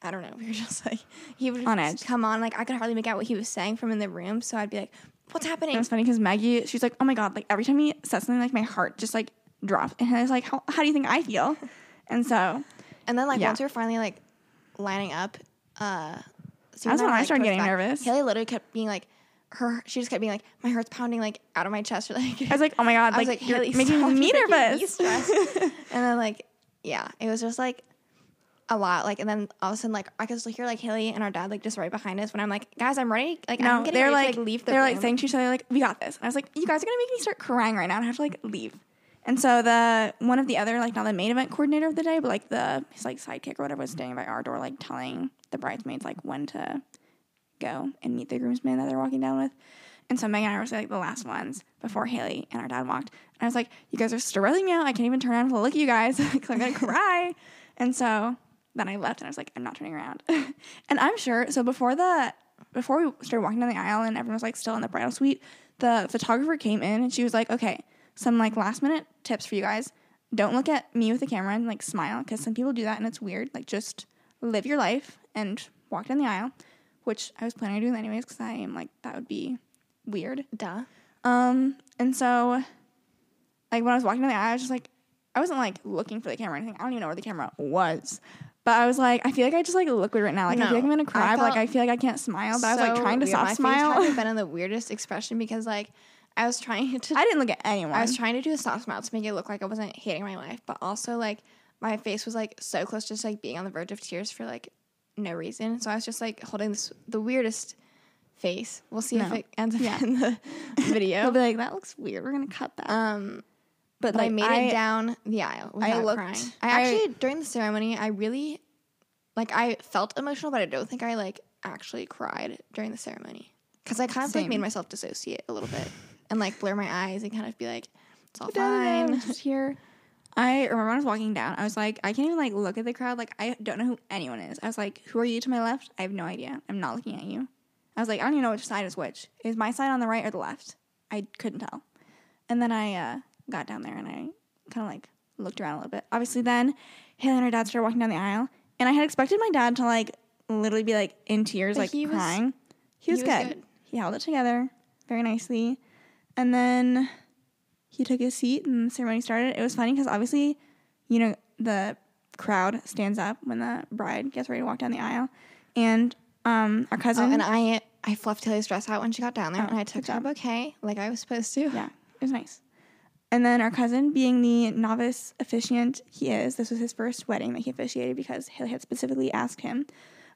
I don't know. We were just like he would On just edge. come on. Like I could hardly make out what he was saying from in the room, so I'd be like, "What's happening?" It was funny because Maggie, she's like, oh my God, like every time he says something, like my heart just like drops. And I was like, how, how do you think I feel? And so And then like Yeah. once we were finally like lining up, uh so That's when I started towards getting back, nervous. Hailey literally kept being like her she just kept being like, My heart's pounding like out of my chest or like I was like, oh my God, I like, like, you're Hailey, making stop, me you're making me nervous. stressed. and then like yeah, it was just like a lot. Like and then all of a sudden like I could still hear like Hailey and our dad like just right behind us when I'm like, guys, I'm ready. Like no, I'm getting they're ready like, to, like leave the they're room. like saying to each other, like, we got this. And I was like, you guys are to make me start crying right now. And I have to like leave. And so the one of the other, like not the main event coordinator of the day, but like the his like sidekick or whatever was standing by our door, like telling the bridesmaids like when to go and meet the groomsmen that they're walking down with. And so Megan and I were like the last ones before Hailey and our dad walked. And I was like, you guys are stressing me out. I can't even turn around to look at you guys because I'm gonna cry. And so then I left and I was like, I'm not turning around. and I'm sure. So before the before we started walking down the aisle and everyone was like still in the bridal suite, the photographer came in and she was like, okay, some like last minute tips for you guys. Don't look at me with the camera and like smile because some people do that and it's weird. Like just live your life and walk down the aisle, which I was planning on doing anyways because I am like that would be weird. Duh. Um, and so like when I was walking down the aisle, I was just like, I wasn't like looking for the camera or anything. I don't even know where the camera was. But I was like, I feel like I just like look weird right now. Like I feel like I'm gonna I cry. but, like I feel like I can't smile. But I was like trying to soft My smile. Face had been in the weirdest expression because like I was trying to I didn't look at anyone. I was trying to do a soft smile to make it look like I wasn't hating my life, but also like my face was like so close to just like being on the verge of tears for like no reason. So I was just like holding this the weirdest face. We'll see if it ends up Yeah. in the video. They'll be like, that looks weird. We're gonna cut that. Um, but but I like, made it down the aisle without looked- crying. I I- actually during the ceremony, I really like I felt emotional, but I don't think I like actually cried during the ceremony because I kind of like made myself dissociate a little bit and like blur my eyes and kind of be like, it's all fine. Just here. I remember when I was walking down, I was like, I can't even like look at the crowd. Like I don't know who anyone is. I was like, who are you to my left? I have no idea. I'm not looking at you. I was like, I don't even know which side is which. Is my side on the right or the left? I couldn't tell. And then I uh, got down there and I kind of like looked around a little bit. Obviously, then Hailey and her dad started walking down the aisle, and I had expected my dad to like literally be like in tears, But like he was- crying. He was, he was good. good. He held it together very nicely, and then he took his seat and the ceremony started. It was funny because obviously, you know, the crowd stands up when the bride gets ready to walk down the aisle, and um, our Oh, cousin and I I fluffed Hailey's dress out when she got down there, Oh, and I took her job. bouquet like I was supposed to. Yeah, it was nice. And then our cousin, being the novice officiant he is, this was his first wedding that he officiated because Hailey had specifically asked him.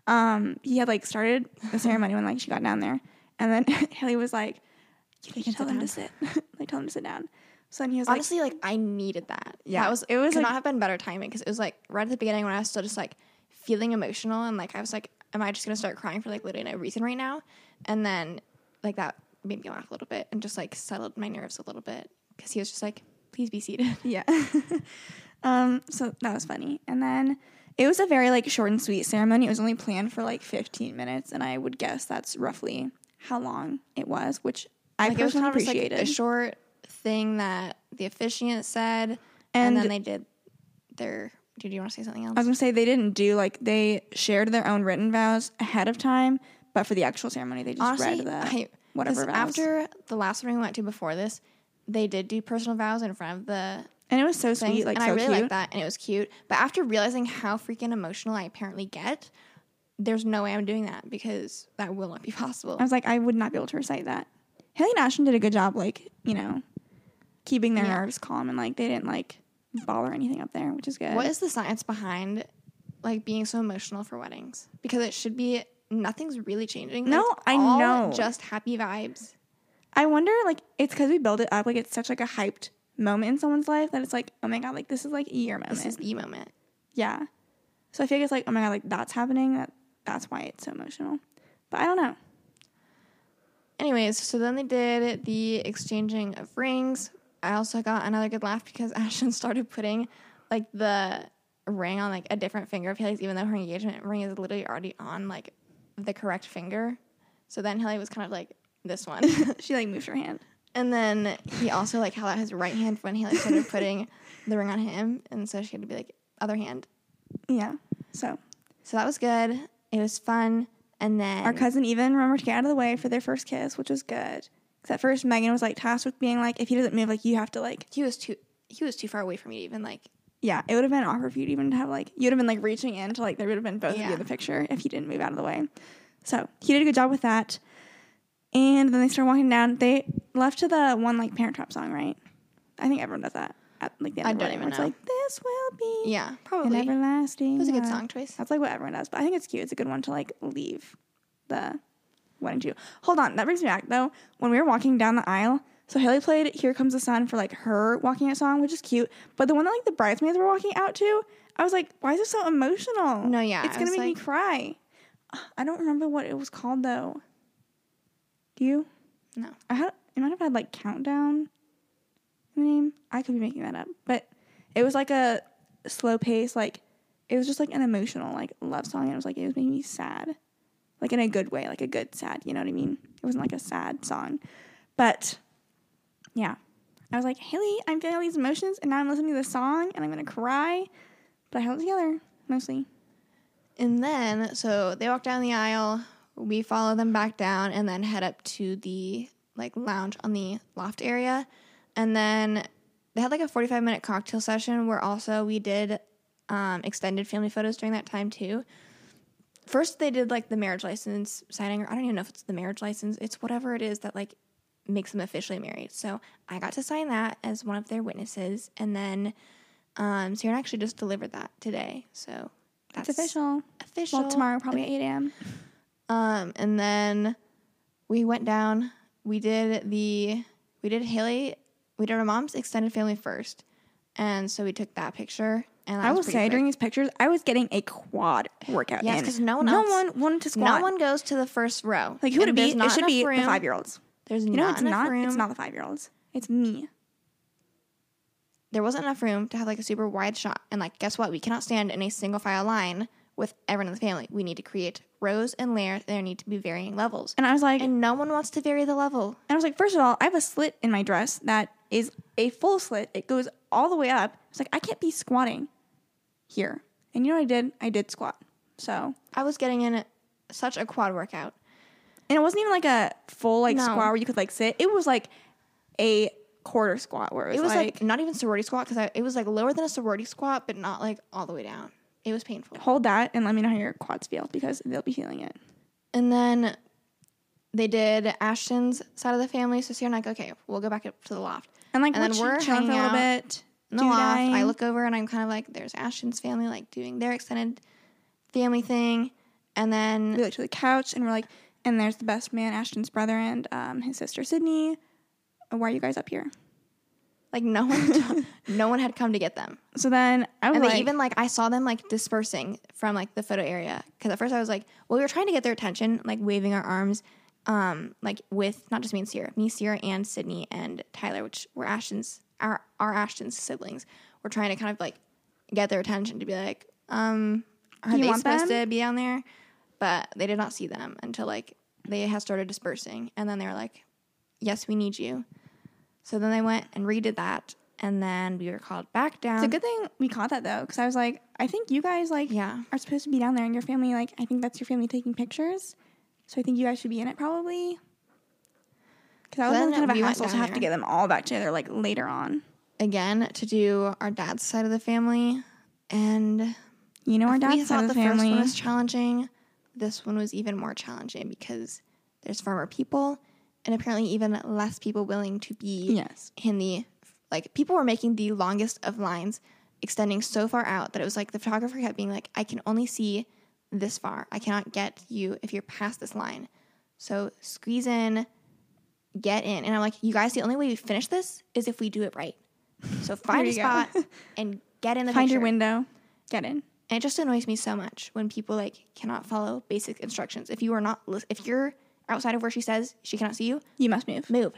Um, he had like started the ceremony when like she got down there, and then Hailey was like, "You can tell him to sit." like tell him to sit down. So then he was like, Honestly, like I needed that. Yeah, that was it was, could like- not have been better timing because it was like right at the beginning when I was still just like feeling emotional and like I was like, am I just gonna start crying for like literally no reason right now? And then like that made me laugh a little bit and just like settled my nerves a little bit because he was just like, please be seated. Yeah. um, so that was funny. And then it was a very like short and sweet ceremony. It was only planned for like 15 minutes, and I would guess that's roughly how long it was, which I like it was personally kind of just like appreciated. a short thing that the officiant said, and, And- then they did their. Do you want to say something else? I was gonna say they didn't do like they shared their own written vows ahead of time, but for the actual ceremony they just Honestly, read the I, whatever vows. after the last one we went to before this, they did do personal vows in front of the and it was so things, sweet, like and so I really cute. liked that, and it was cute. But after realizing how freaking emotional I apparently get, there's no way I'm doing that because that will not be possible. I was like, I would not be able to recite that. Hailey and Ashton did a good job, like you know, keeping their Yeah. nerves calm and like they didn't like bother anything up there, which is good. What is the science behind like being so emotional for weddings? Because it should be nothing's really changing. No, It's I all know. just happy vibes. I wonder, like, it's because we build it up, like, it's such like a hyped moment in someone's life that it's like, oh my god, like this is like your moment. This is the moment. yeah. So I feel like it's like, oh my god, like that's happening. That that's why it's so emotional. But I don't know. Anyways, so then they did the exchanging of rings. I also got another good laugh because Ashton started putting like the ring on like a different finger of Hailey's, even though her engagement ring is literally already on like the correct finger. So then Hailey was kind of like this one. she like moved her hand. and then he also like held out his right hand when Hailey started putting the ring on him. And so she had to be like, other hand. Yeah. So So that was good. It was fun. And then our cousin even remembered to get out of the way for their first kiss, which was good. Because at first Megan was like tasked with being like, if he doesn't move, like you have to like, he was too he was too far away from me to even like yeah, it would have been awkward for you to even have like, you would have been like reaching in to like, there would have been both of you in the picture if you didn't move out of the way. So he did a good job with that. And then they started walking down. They left to the one like Parent Trap song, right? I think everyone does that at like the end I of the don't even where know. It's like this will be Yeah, an probably. everlasting. It was a good love." song choice. That's like what everyone does, but I think it's cute. It's a good one to like leave the wedding to. Hold on, that brings me back though. When we were walking down the aisle, so Hailey played "Here Comes the Sun" for like her walking out song, which is cute. But the one that like the bridesmaids were walking out to, I was like, why is it so emotional? No, yeah, it's I gonna was make me like- cry. I don't remember what it was called though. Do you? No. I had it might have had like countdown name. I could be making that up, but it was like a slow pace, like it was just like an emotional like love song. And it was like it was making me sad, like in a good way, like a good sad. You know what I mean? It wasn't like a sad song, but yeah, I was like Hailey, I'm feeling all these emotions, and now I'm listening to the song, and I'm gonna cry, but I held it together mostly. And then, so they walk down the aisle. We follow them back down and then head up to the like lounge on the loft area. And then they had like a 45 minute cocktail session where also we did um, extended family photos during that time too. First, they did like the marriage license signing, or I don't even know if it's the marriage license. It's whatever it is that like makes them officially married. So I got to sign that as one of their witnesses. And then um, Sarah actually just delivered that today. So that's It's official. official. Well, tomorrow probably at 8 a.m. Um, and then we went down. We did the we did Hailey. We did our mom's extended family first, and so we took that picture. And that I was will say quick. during these pictures, I was getting a quad workout. Yes, in. 'cause no one no else- one wanted to squat. no one goes to the first row. like who would it be? It should be room. the five year olds. There's You know, not it's enough not. room. It's not the five year olds. It's me. There wasn't enough room to have like a super wide shot. And like, guess what? We cannot stand in a single file line with everyone in the family. We need to create rows and layers. There need to be varying levels. And I was like, And no one wants to vary the level. And I was like, first of all, I have a slit in my dress that is a full slit. It goes all the way up. It's like I can't be squatting here. And you know what I did? I did squat. So, I was getting in such a quad workout. and it wasn't even like a full like No. squat where you could like sit. It was like a quarter squat where it was, It was like, like not even sorority squat because it was like lower than a sorority squat, but not like all the way down. It was painful. hold that and let me know how your quads feel because they'll be feeling it. And then they did Ashton's side of the family. So Ciera and I, go, okay, we'll go back up to the loft. And like And then we're chilling for a hanging little out bit. In the loft, I doodling. look over and I'm kind of like, there's Ashton's family, like doing their extended family thing. And then we look to the couch and we're like, and there's the best man, Ashton's brother, and um, his sister Sydney. Why are you guys up here? like no one, no one had come to get them. So then I was And like, even like I saw them like dispersing from like the photo area because at first I was like, well, we were trying to get their attention, like waving our arms, um, like with not just me and Ciera, me, Ciera, and Sydney and Tyler, which were Ashton's our our Ashton's siblings. We're trying to kind of like get their attention to be like, um, are You they supposed them? to be down there? But they did not see them until like they had started dispersing, and then they were like, yes, we need you. So then they went and redid that, and then we were called back down. it's a good thing we caught that though, because I was like, I think you guys like Yeah. are supposed to be down there, and your family like I think that's your family taking pictures. So I think you guys should be in it probably. Because I was then kind of we a hassle to have to get them all back together like later on. again to do our dad's side of the family, and You know, our dad's side of the, the first family. one was challenging. This one was even more challenging because there's far more people, and apparently even less people willing to be yes. in the like. People were making the longest of lines, extending so far out that it was like the photographer kept being like, "I can only see this far. I cannot get you if you're past this line. So squeeze in, get in." And I'm like, "You guys, the only way we finish this is if we do it right. So find a spot and get in the Find picture." your window, get in. And it just annoys me so much when people like cannot follow basic instructions. If you are not, lis- if you're outside of where she says she cannot see you, You must move. move.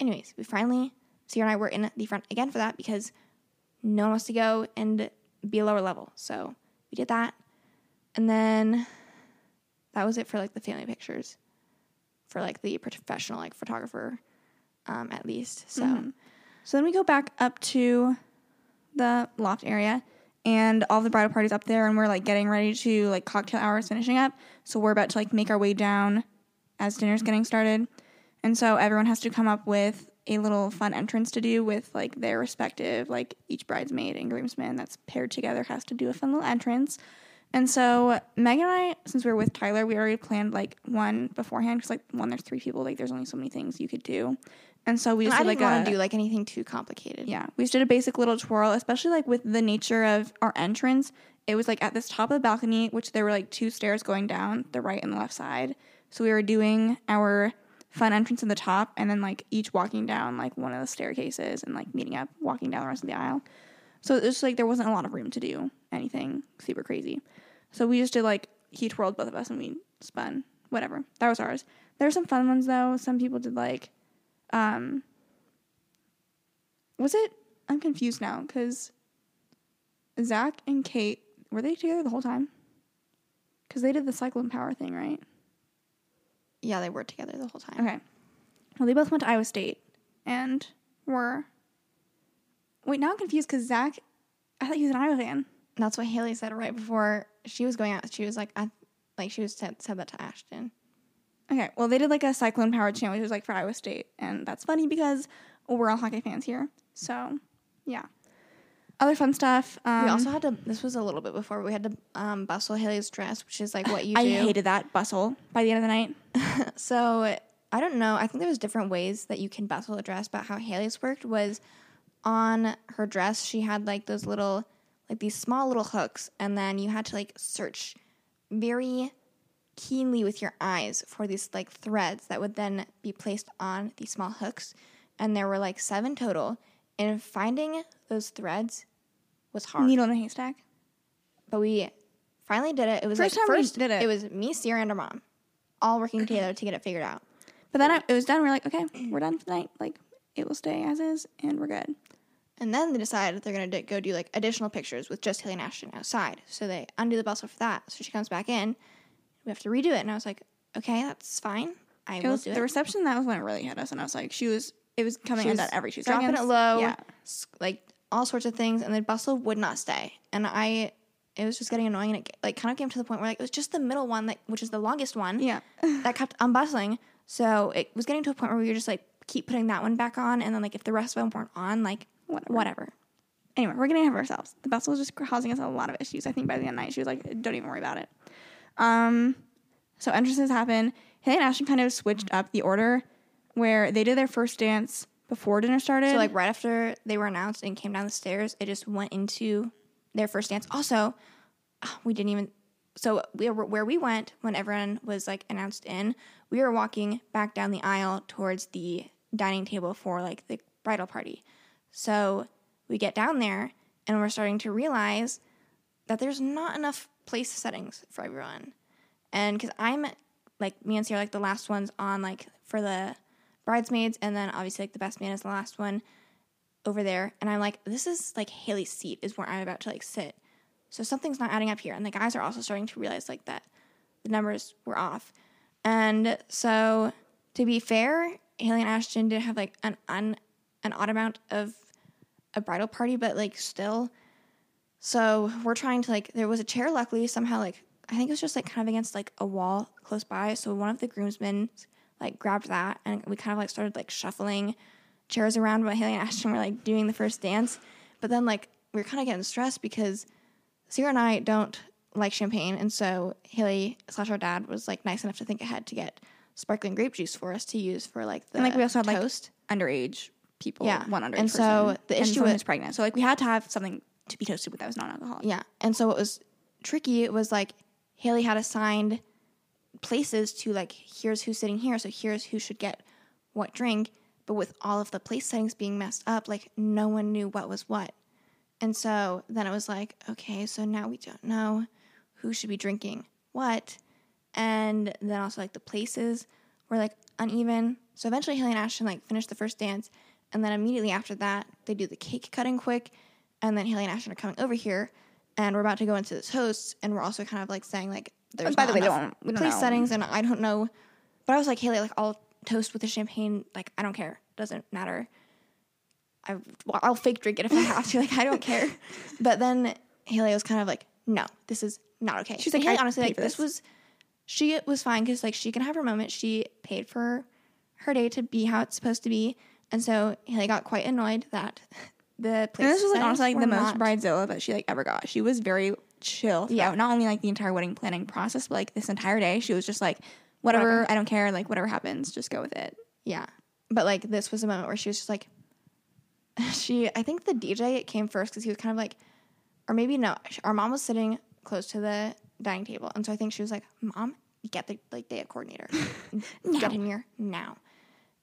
Anyways, we finally, Ciera and I were in the front again for that because no one wants to go and be a lower level. So we did that. And then that was it for like the family pictures for like the professional like photographer um, at least. So So then we go back up to the loft area and all the bridal parties up there and we're like getting ready to like cocktail hours finishing up. So we're about to like make our way down as dinner's getting started. And so everyone has to come up with a little fun entrance to do with like their respective like each bridesmaid and groomsman that's paired together has to do a fun little entrance. And so Megan and I, since we were with Tyler, we already planned like one beforehand because like one, there's three people, like there's only so many things you could do. And so we just I did didn't like want to do like anything too complicated. yeah, we just did a basic little twirl, especially like with the nature of our entrance. It was like at this top of the balcony, which there were like two stairs going down the right and the left side. So we were doing our fun entrance in the top and then like each walking down like one of the staircases and like meeting up, walking down the rest of the aisle. So it's just like there wasn't a lot of room to do anything super crazy. So we just did like he twirled both of us and we spun. Whatever. That was ours. There were some fun ones though. Some people did like um was it? I'm confused now because Zach and Kate were they together the whole time? Because they did the cyclone power thing, right? Yeah, they were together the whole time. Okay. Well, they both went to Iowa State and were. Wait, now I'm confused because Zach, I thought he was an Iowa fan. That's what Hailey said right before she was going out. She was like, I, like she was said, said that to Ashton. Okay, well, they did like a cyclone powered channel, which was like for Iowa State, and that's funny because we're all Hawkeye fans here. So, yeah. Other fun stuff. Um, we also had to. This was a little bit before we had to um, bustle Hailey's dress, which is like what you do. I hated that bustle by the end of the night. So I don't know. I think there was different ways that you can bustle a dress, but how Hailey's worked was on her dress. She had like those little, like these small little hooks, and then you had to like search very keenly with your eyes for these like threads that would then be placed on these small hooks. And there were like seven total. And finding those threads was hard. Needle in a haystack. But we finally did it. It was First like time we first did it. It was me, Ciera, and her mom, all working together to get it figured out. But then I, it was done. We are like, okay, we're done for the night. Like, it will stay as is, and we're good. And then they decided that they're gonna do, go do like additional pictures with just Hailey and Ashton outside. So they undo the bustle for that. So she comes back in. We have to redo it, and I was like, okay, that's fine. I It will was do the it. reception that was when it really hit us, and I was like, she was. It was coming in that every two dropping seconds. it low, Yeah. like all sorts of things, and the bustle would not stay. And I, it was just getting annoying, and it like kind of came to the point where like it was just the middle one that, which is the longest one, Yeah. that kept unbustling. So it was getting to a point where we were just like keep putting that one back on, and then like if the rest of them weren't on, like Whatever. whatever. anyway, we're getting ahead of ourselves. The bustle was just causing us a lot of issues. I think by the end of the night, she was like, "Don't even worry about it." Um, so entrances happen. Hailey and Ashton kind of switched up the order, where they did their first dance before dinner started. So like right after they were announced and came down the stairs, it just went into their first dance. Also, ah, we didn't even. So we were, where we went when everyone was like announced in, we were walking back down the aisle towards the dining table for like the bridal party. So we get down there and we're starting to realize that there's not enough place settings for everyone. And because I'm like me and Ciera, like the last ones on like for the bridesmaids, and then obviously like the best man is the last one over there. And I'm like, this is like Hailey's seat is where I'm about to like sit. So something's not adding up here. And the guys are also starting to realize like that the numbers were off. And so to be fair, Hailey and Ashton did have like an un, an odd amount of a bridal party, but like still. So we're trying to like there was a chair luckily somehow like I think it was just like kind of against like a wall close by. So one of the groomsmen like grabbed that and we kind of like started like shuffling chairs around while Hailey and Ashton were like doing the first dance. But then like we were kind of getting stressed because Ciera and I don't like champagne, and so Hailey slash our dad was like nice enough to think ahead to get sparkling grape juice for us to use for like the and like we also had like toast. underage people. Yeah. one underage And so the issue with- who's pregnant. So like we had to have something to be toasted with that was non-alcoholic. Yeah. And so what was tricky it was like Hailey had assigned places to like here's who's sitting here, so here's who should get what drink. But with all of the place settings being messed up, like no one knew what was what. And so then it was like, okay, so now we don't know who should be drinking what. And then also like the places were like uneven. So eventually Hailey and Ashton like finished the first dance. And then immediately after that, they do the cake cutting quick. And then Hailey and Ashton are coming over here. And we're about to go into the toasts. And we're also kind of like saying like, there's by the way, don't- we don't place know. settings. And I don't know. But I was like, Hailey, like I'll toast with the champagne. Like I don't care. Doesn't matter. I, well, I'll fake drink it if I have to. Like I don't care. But then Hailey was kind of like, no, this is not okay. She's And like, Hailey, honestly, like this this. was, she was fine because like she can have her moment. She paid for her day to be how it's supposed to be, and so Hailey got quite annoyed that the place. And this was like honestly like the most bridezilla that she like ever got. She was very chill throughout Yeah. not only like the entire wedding planning process, but like this entire day. She was just like, whatever, Whatever. I don't care, like whatever happens, just go with it. Yeah, but like this was a moment where she was just like, she. I think the DJ came first because he was kind of like, or maybe no. Our mom was sitting close to the dining table, and so I think she was like, "Mom, get the like day coordinator, get him here now."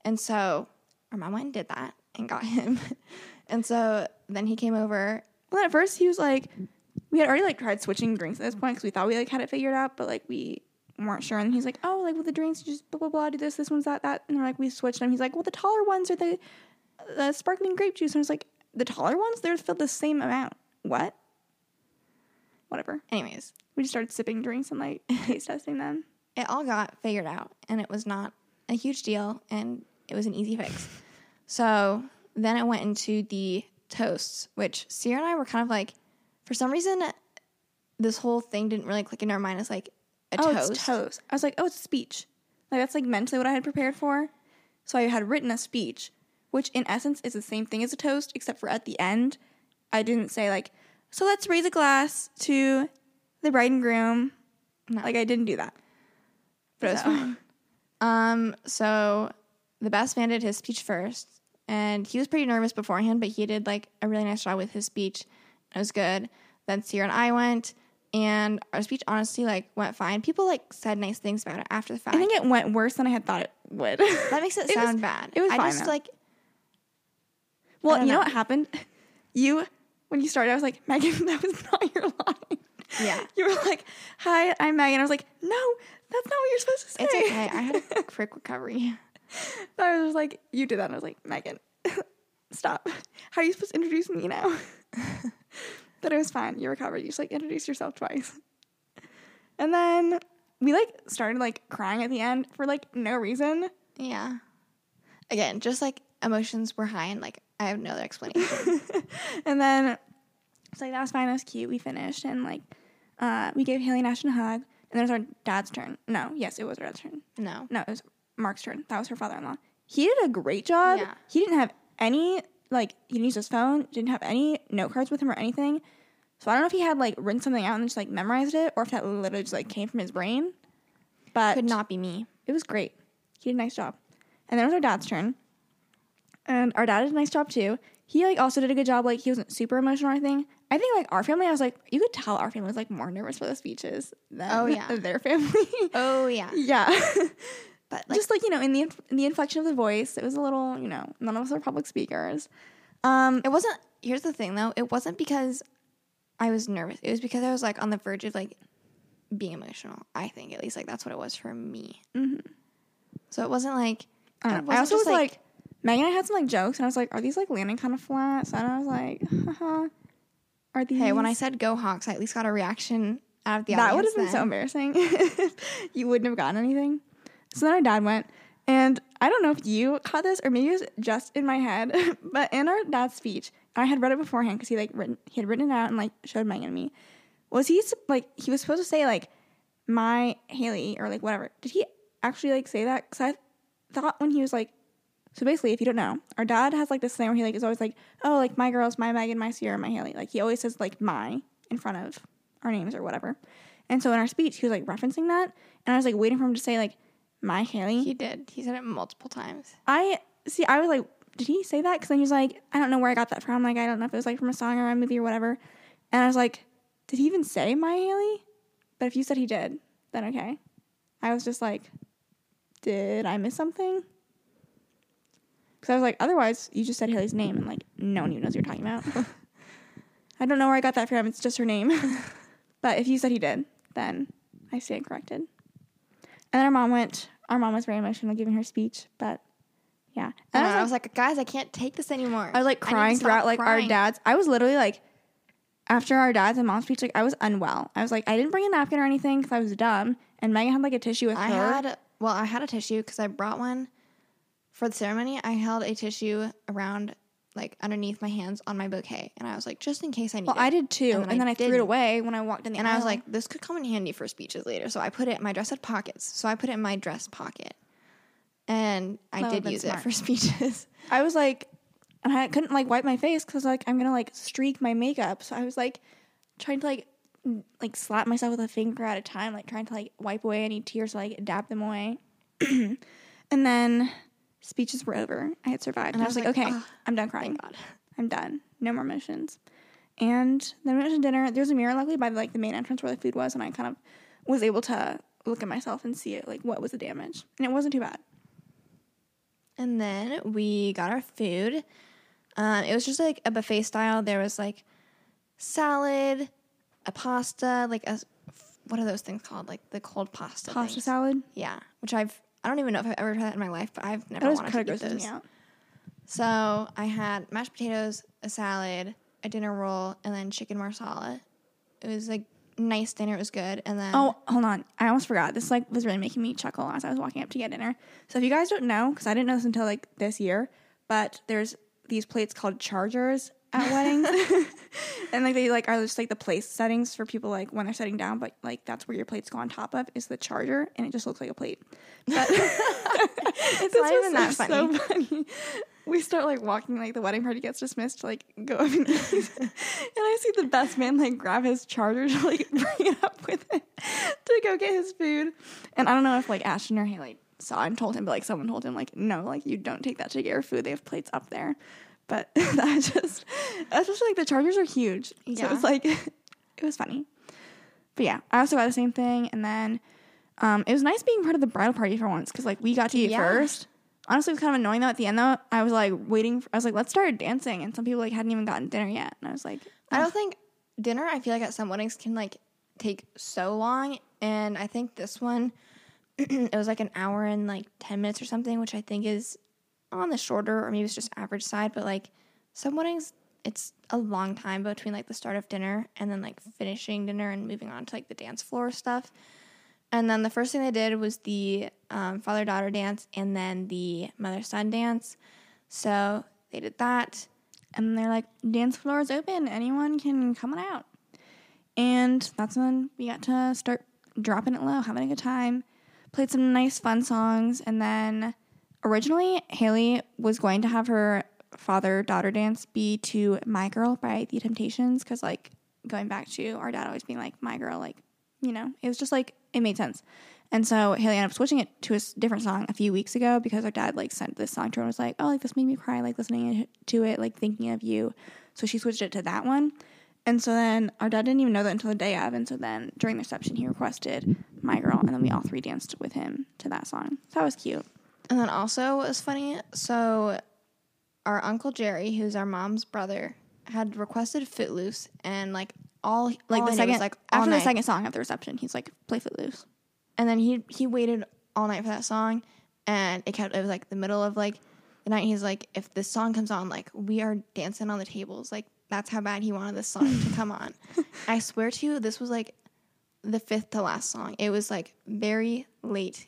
And so our mom went and did that and got him, and so then he came over. Well, at first he was like, we had already like tried switching drinks at this point because we thought we like had it figured out, but like we weren't sure. And he's like, oh, like with the drinks, just blah blah blah, do this, this one's that, that, and we're like, we switched. them. he's like, well, the taller ones are the the sparkling grape juice. And I was like, the taller ones, they're filled the same amount. What? Whatever. Anyways, We just started sipping drinks and like taste testing them. it all got figured out and it was not a huge deal and it was an easy fix. So then it went into the toasts, which Ciera and I were kind of like, for some reason, this whole thing didn't really click in our mind as like a oh, toast. it's toast. I was like, oh, it's a speech. Like that's like mentally what I had prepared for. So I had written a speech, which in essence is the same thing as a toast, except for at the end, I didn't say like, so let's raise a glass to the bride and groom. No. Like I didn't do that. but it was So- fine. Um, so the best man did his speech first, and he was pretty nervous beforehand, but he did like a really nice job with his speech. It was good. Then Ciera and I went, and our speech honestly like went fine. People like said nice things about it after the fact. I think it went worse than I had thought it would. that makes it, was- sound bad. It was I fine. just though. like well, you know. know. what happened? You when you started, I was like, Megan, that was not your line. Yeah. You were like, "Hi, I'm Megan." I was like, "No, that's not what you're supposed to say." it's okay. I had a quick recovery. I was like, you did that. And I was like, Megan, stop. How are you supposed to introduce me now? but it was fine. You recovered. You just like introduced yourself twice. And then we like started like crying at the end for like no reason. Yeah. Again, just like emotions were high and like I have no other explanation. And then it's like, that was fine. That was cute. We finished. And like, uh, we gave Hailey and Ashton a hug. And then it was our dad's turn. No, yes, it was our dad's turn. no. No, it was Mark's turn. That was her father in law. He did a great job. Yeah. He didn't have any, like, he didn't use his phone, didn't have any note cards with him or anything. So I don't know if he had, like, written something out and just, like, memorized it or if that literally just, like, came from his brain. But Could not be me. it was great. He did a nice job. And then it was our dad's turn. And our dad did a nice job too. He like also did a good job. Like he wasn't super emotional or anything. I think like our family, I was like, you could tell our family was like more nervous for the speeches than Oh, yeah. their family. Oh yeah. yeah. But like just like you know in the inf- in the inflection of the voice it was a little you know none of us are public speakers um it wasn't here's the thing though, it wasn't because I was nervous. It was because I was like on the verge of like being emotional. I think at least like that's what it was for me. So it wasn't like I, don't know. I also was like, Megan and I had some like jokes and I was like are these like landing kind of flat so I was like haha are these hey, when I said go Hawks, I at least got a reaction out of the audience. that would have been so embarrassing if you wouldn't have gotten anything so then our dad went and I don't know if you caught this or maybe it was just in my head but in our dad's speech I had read it beforehand because he like written he had written it out and like showed Megan and me was he like he was supposed to say like my Hailey or like whatever. Did he actually like say that? Because I thought when he was like, so basically, if you don't know, our dad has like this thing where he like is always like, oh, like my girls, my Megan, my Ciera, my Hailey. Like he always says like my in front of our names or whatever. And so in our speech, he was like referencing that, and I was like waiting for him to say like my Hailey. He did. He said it multiple times. I see. I was like, did he say that? Because then he was like, I don't know where I got that from. Like I don't know if it was like from a song or a movie or whatever. And I was like, did he even say my Hailey? But if you said he did, then okay. I was just like, did I miss something? Because I was like, otherwise you just said Hailey's name and like no one even knows what you're talking about. I don't know where I got that from. It's just her name. but if you said he did, then I stand corrected. And then our mom went. Our mom was very emotional giving her speech, but yeah. And And I I was, like, guys, I can't take this anymore. I was like I need to crying throughout like our dad's. I was literally like, after our dad's and mom's speech, like I was unwell. I was like, I didn't bring a napkin or anything because I was dumb. And Megan had like a tissue with her. I her. had well, I had a tissue because I brought one for the ceremony. I held a tissue around like underneath my hands on my bouquet, and I was like, just in case I need well, it. I did too, And and then then, I I, threw it away when I walked in the and I was like, this could come in handy for speeches later. So I put it. In my dress had pockets, so I put it in my dress pocket, and I That did use smart. it for speeches. I was like, and I couldn't like wipe my face because like I'm gonna like streak my makeup. So I was like trying to like like slap myself with a finger at a time, like trying to like wipe away any tears, to, like dab them away. and then speeches were over. I had survived, and, I was like, okay, "Oh, I'm done crying. God. I'm done. No more emotions. And then we went to dinner. There's a mirror, luckily, by like the main entrance where the food was, and I kind of was able to look at myself and see it, like what was the damage, and it wasn't too bad. And then we got our food. Um, it was just like a buffet style. There was like salad, a pasta, like a what are those things called? Like the cold pasta. Pasta things. salad. Yeah, which I've I don't even know if I've ever tried that in my life, but I've never wanted to of get those. out. So I had mashed potatoes, a salad, a dinner roll, and then chicken marsala. It was like nice dinner. It was good. And then Oh, hold on. I almost forgot. This like was really making me chuckle as I was walking up to get dinner. So if you guys don't know, because I didn't know this until like this year, but there's these plates called chargers at weddings, and like they like are just like the place settings for people like when they're sitting down, but like that's where your plates go on top of is the charger, and it just looks like a plate. But it's not even that So funny. We start like walking, like the wedding party gets dismissed to like go up and and I see the best man like grab his charger to like bring it up with him to go get his food. And I don't know if like Ashton or Haley saw and told him, but like someone told him like, no, like you don't take that to get your food. They have plates up there. But that just, especially like the chargers are huge. So Yeah. it was like, it was funny. But yeah, I also got the same thing. And then um, it was nice being part of the bridal party for once because like we got to eat Yeah. first. Honestly, it was kind of annoying though. At the end though, I was like waiting. For, I was like, let's start dancing, and some people like hadn't even gotten dinner yet, and I was like, I don't think dinner. I feel like at some weddings can like take so long, and I think this one it was like an hour and like ten minutes or something, which I think is on the shorter or maybe it's just average side. But like some weddings, it's a long time between like the start of dinner and then like finishing dinner and moving on to like the dance floor stuff. And then the first thing they did was the um, father daughter dance and then the mother son dance. So they did that. and they're like, dance floor is open. Anyone can come on out. And that's when we got to start dropping it low, having a good time. Played some nice fun songs. And then originally, Hailey was going to have her father daughter dance be to My Girl by The Temptations. Because, like, going back to our dad always being like, My Girl, like, you know, it was just like, it made sense. And so Hailey ended up switching it to a different song a few weeks ago because our dad like sent this song to her and was like, oh, like this made me cry, like listening to it, like thinking of you. So she switched it to that one. And so then our dad didn't even know that until the day of. And so then during the reception, he requested My Girl. And then we all three danced with him to that song. So that was cute. And then also what was funny, so our uncle Jerry, who's our mom's brother, had requested Footloose and like all Like all the second, was, like after the second song at the reception, he's like, play Footloose. and then he he waited all night for that song and it kept it was like the middle of like the night he's like if this song comes on like we are dancing on the tables like that's how bad he wanted this song to come on. I swear to you this was like the fifth to last song. It was like very late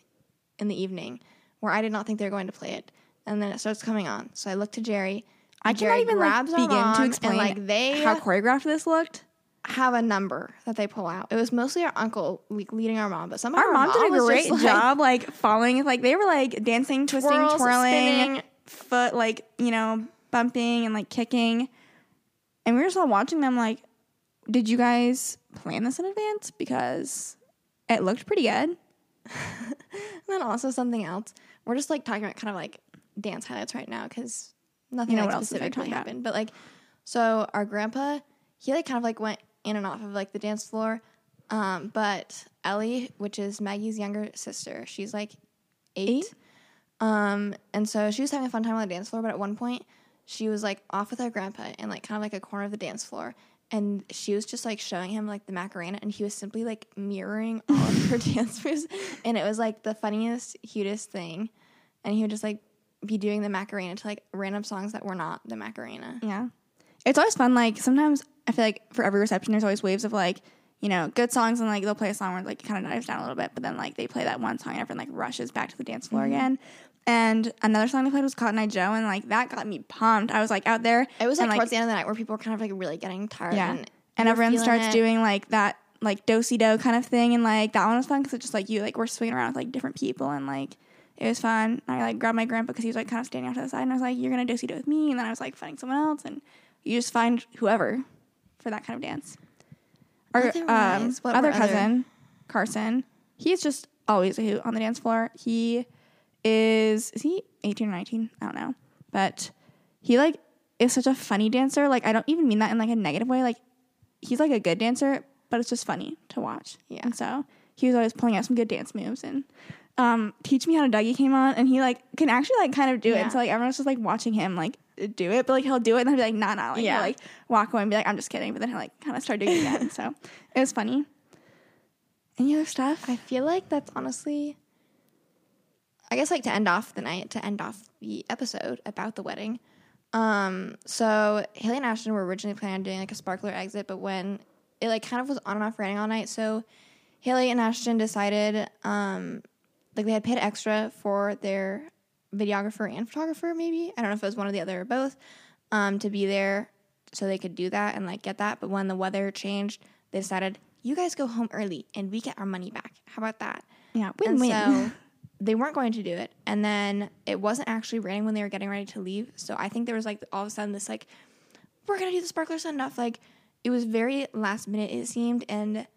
in the evening where i did not think they were going to play it and then it starts coming on so i look to jerry I Jerry cannot even like, grabs our begin mom to and, explain like they how choreographed this looked. have a number that they pull out. It was mostly our uncle like, leading our mom, but somehow Our mom did a was great just, like, job, like following. Like they were like dancing, twisting, Twirls, twirling, spinning. foot like you know bumping and like kicking. And we were just all watching them. Like, did you guys plan this in advance? Because it looked pretty good. And then also something else. We're just like talking about kind of like dance highlights right now because nothing You know like, what specific really happened. But like, so our grandpa, he like kind of like went in and off of like the dance floor. Um, but Ellie, which is Maggie's younger sister, she's like eight. Eight? Um, and so she was having a fun time on the dance floor, but at one point she was like off with our grandpa in like kind of like a corner of the dance floor. And she was just like showing him like the Macarena, and he was simply like mirroring all of her dance moves, and it was like the funniest, cutest thing. And he would just like be doing the Macarena to like random songs that were not the Macarena. Yeah. It's always fun. Like sometimes I feel like for every reception, there's always waves of like, you know, good songs and like they'll play a song where like it kind of dives down a little bit, but then like they play that one song and everyone like rushes back to the dance floor mm-hmm. again. And another song they played was Cotton Eye Joe, and like that got me pumped. I was like out there. It was and, like, towards the end of the night where people were kind of like really getting tired. yeah, and, and, everyone starts it. doing like that like do si do kind of thing, and like that one was fun because it's just like you like we're swinging around with like different people, and like it was fun. I like grabbed my grandpa because he was like kind of standing off to the side, and I was like, "You're gonna do si do with me," and then I was like finding someone else, and you just find whoever for that kind of dance. Our um, other were other- cousin, Carson, he's just always a hoot on the dance floor. He is is he 18 or 19? I don't know. But he like is such a funny dancer. Like I don't even mean that in like a negative way. Like he's like a good dancer, but it's just funny to watch. Yeah. And so he was always pulling out some good dance moves and um Teach Me How to Dougie came on and he like can actually like kind of do Yeah. it. So like everyone's just like watching him like do it, but like he'll do it and he'll be like, nah nah like Yeah. he'll like walk away and be like, I'm just kidding, but then he'll like kind of start doing it again. So it was funny. Any other stuff? I feel like that's honestly, I guess, like to end off the night, to end off the episode about the wedding. Um, so Hailey and Ashton were originally planning on doing like a sparkler exit, but when it like kind of was on and off raining all night, so Hailey and Ashton decided, um, like they had paid extra for their videographer and photographer, maybe I don't know if it was one or the other or both, um, to be there so they could do that and like get that. But when the weather changed, they decided you guys go home early and we get our money back. How about that? yeah, win win. so they weren't going to do it. And then it wasn't actually raining when they were getting ready to leave. So I think there was like all of a sudden this like, we're gonna do the sparkler send off. Like it was very last minute it seemed and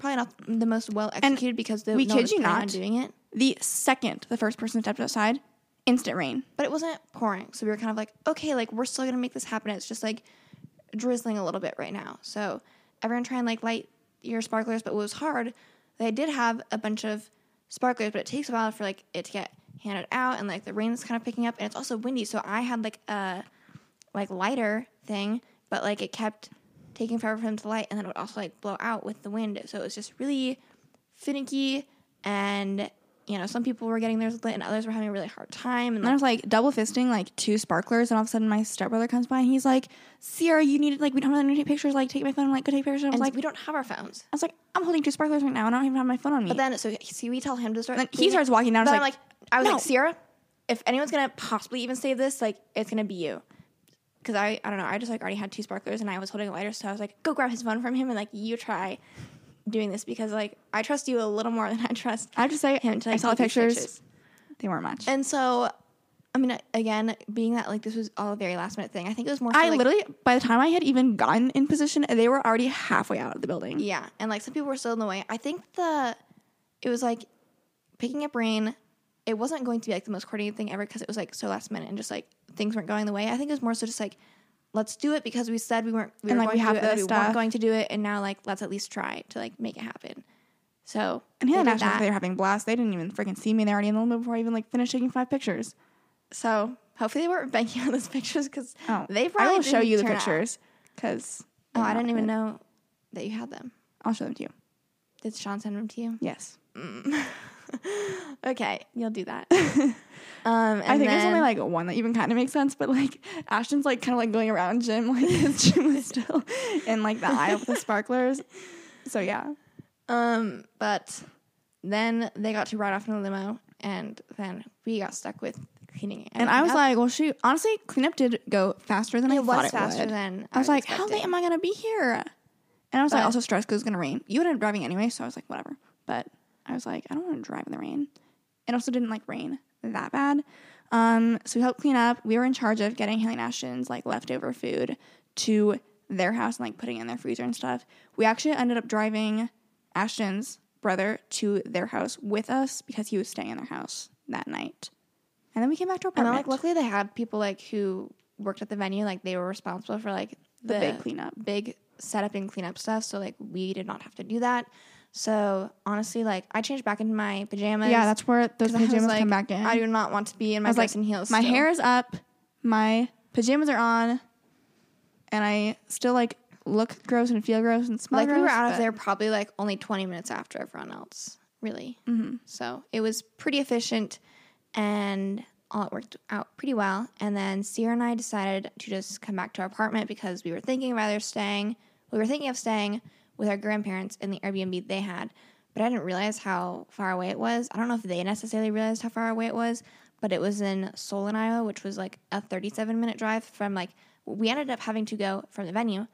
probably not the most well executed because the we no kid you not. doing it. the second the first person stepped outside, instant rain. But it wasn't pouring. So we were kind of like, okay, like we're still gonna make this happen. It's just like drizzling a little bit right now. So everyone try and like light your sparklers, but what was hard, they did have a bunch of sparklers, but it takes a while for like it to get handed out and like the rain's kind of picking up and it's also windy. So I had like a like lighter thing, but like it kept taking forever for them to light and then it would also like blow out with the wind. So it was just really finicky and you know, some people were getting theirs lit and others were having a really hard time and And I was like double fisting like two sparklers, and all of a sudden my stepbrother comes by and he's like, "Ciera, you need like we don't have any to take pictures. Like take my phone and like go take pictures." And I was like, we don't have our phones. "I was like, I'm holding two sparklers right now, and I don't even have my phone on me." But then, so see, we tell him to start. And then he starts walking down, But I'm like, like, I was no. like, Ciera, if anyone's gonna possibly even save this, like, it's gonna be you. Because I, I don't know, I just like already had two sparklers and I was holding a lighter, so I was like, go grab his phone from him and like you try doing this because like I trust you a little more than I trust I have to say, him to I saw the these pictures. They weren't much. And so, I mean, again, being that like this was all a very last minute thing, I think it was more. So, I like, literally, by the time I had even gotten in position, they were already halfway out of the building. Yeah, and like some people were still in the way. I think the it was like picking up rain. It wasn't going to be like the most coordinated thing ever because it was like so last minute and just like things weren't going the way. I think it was more so just like let's do it because we said we weren't we And, were like, we have to it, the we weren't going to do it, and now like let's at least try to like make it happen. So And they Hannah did and Ashton, that. they were having blast. They didn't even freaking see me. They already in the limit before I even like finished taking five pictures. So hopefully they weren't banking on those pictures because Oh, they probably I will show you the pictures because. Oh, I didn't even know that you had them. I'll show them to you. Did Sean send them to you? Yes. Mm. Okay, you'll do that. um, and I think there's only like one that even kind of makes sense, but like Ashton's like kind of like going around Jim, like his Jim was still in like the eye with the sparklers. So yeah, Um, but then they got to ride off in the limo, and then we got stuck with cleaning. and I was up. like, well, shoot. Honestly, cleanup did go faster than I it thought was it faster would. than I was like, how late am I gonna be here? And I was like, But- also stressed because it's gonna rain. You ended up driving anyway, so I was like, whatever. But I was like, I don't want to drive in the rain. It also didn't like rain that bad. Um, so we helped clean up. We were in charge of getting Hailey and Ashton's like leftover food to their house and like putting it in their freezer and stuff. We actually ended up driving Ashton's brother to their house with us because he was staying in their house that night. And then we came back to our And then, apartment. like, luckily they had people like who worked at the venue, like they were responsible for like The big cleanup. big setup and cleanup stuff. So like we did not have to do that. So honestly, like I changed back into my pajamas. yeah, that's where those pajamas like, come back in. I do not want to be in my dress like, and heels. my still. hair is up, my pajamas are on, and I still like look gross and feel gross and smell like gross. we were out of there probably like only 20 minutes after everyone else, really. Mm-hmm. So it was pretty efficient and all it worked out pretty well. And then Ciera and I decided to just come back to our apartment because we were thinking of either staying, we were thinking of staying with our grandparents in the Airbnb they had, but I didn't realize how far away it was. I don't know if they necessarily realized how far away it was, but it was in Solon, Iowa, which was like a 37 minute drive from like, we ended up having to go from the venue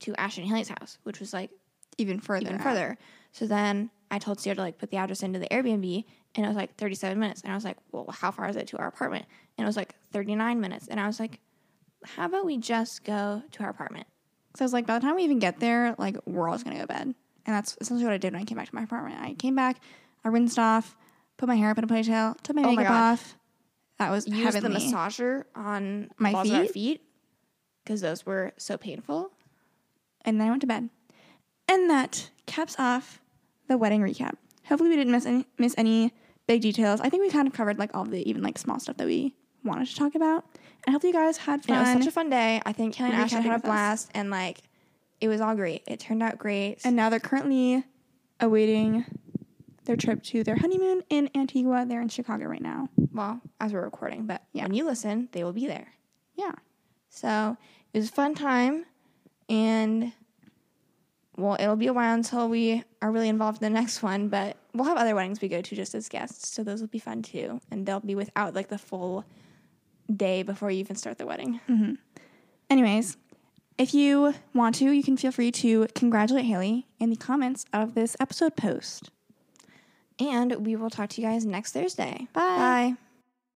to Ashton Hailey's house, which was like even further. even out. further. So then I told Ciera to like put the address into the Airbnb, and it was like 37 minutes. And I was like, well, how far is it to our apartment? And it was like 39 minutes. And I was like, how about we just go to our apartment? So I was like, by the time we even get there, like we're all just gonna go to bed. And that's essentially what I did when I came back to my apartment. I came back, I rinsed off, put my hair up in a ponytail, took my Oh my makeup God. off. That was Use the massager on My the balls of our feet? feet because those were so painful. and then I went to bed. And that caps off the wedding recap. Hopefully, we didn't miss any miss any big details. I think we kind of covered like all the even like small stuff that we wanted to talk about. And hope you guys had And fun. it was such a fun day. I think Kelly and Recapping had a with us. blast, and like it was all great. It turned out great. and now they're currently awaiting their trip to their honeymoon in Antigua. They're in Chicago right now. well, as we're recording, but Yeah. when you listen, they will be there. Yeah. So it was a fun time, and well, it'll be a while until we are really involved in the next one, but we'll have other weddings we go to just as guests, so those will be fun too, and they'll be without like the full day before you even start the wedding. Mm-hmm. Anyways, if you want to, you can feel free to congratulate Hailey in the comments of this episode post. And we will talk to you guys next Thursday. Bye. Bye.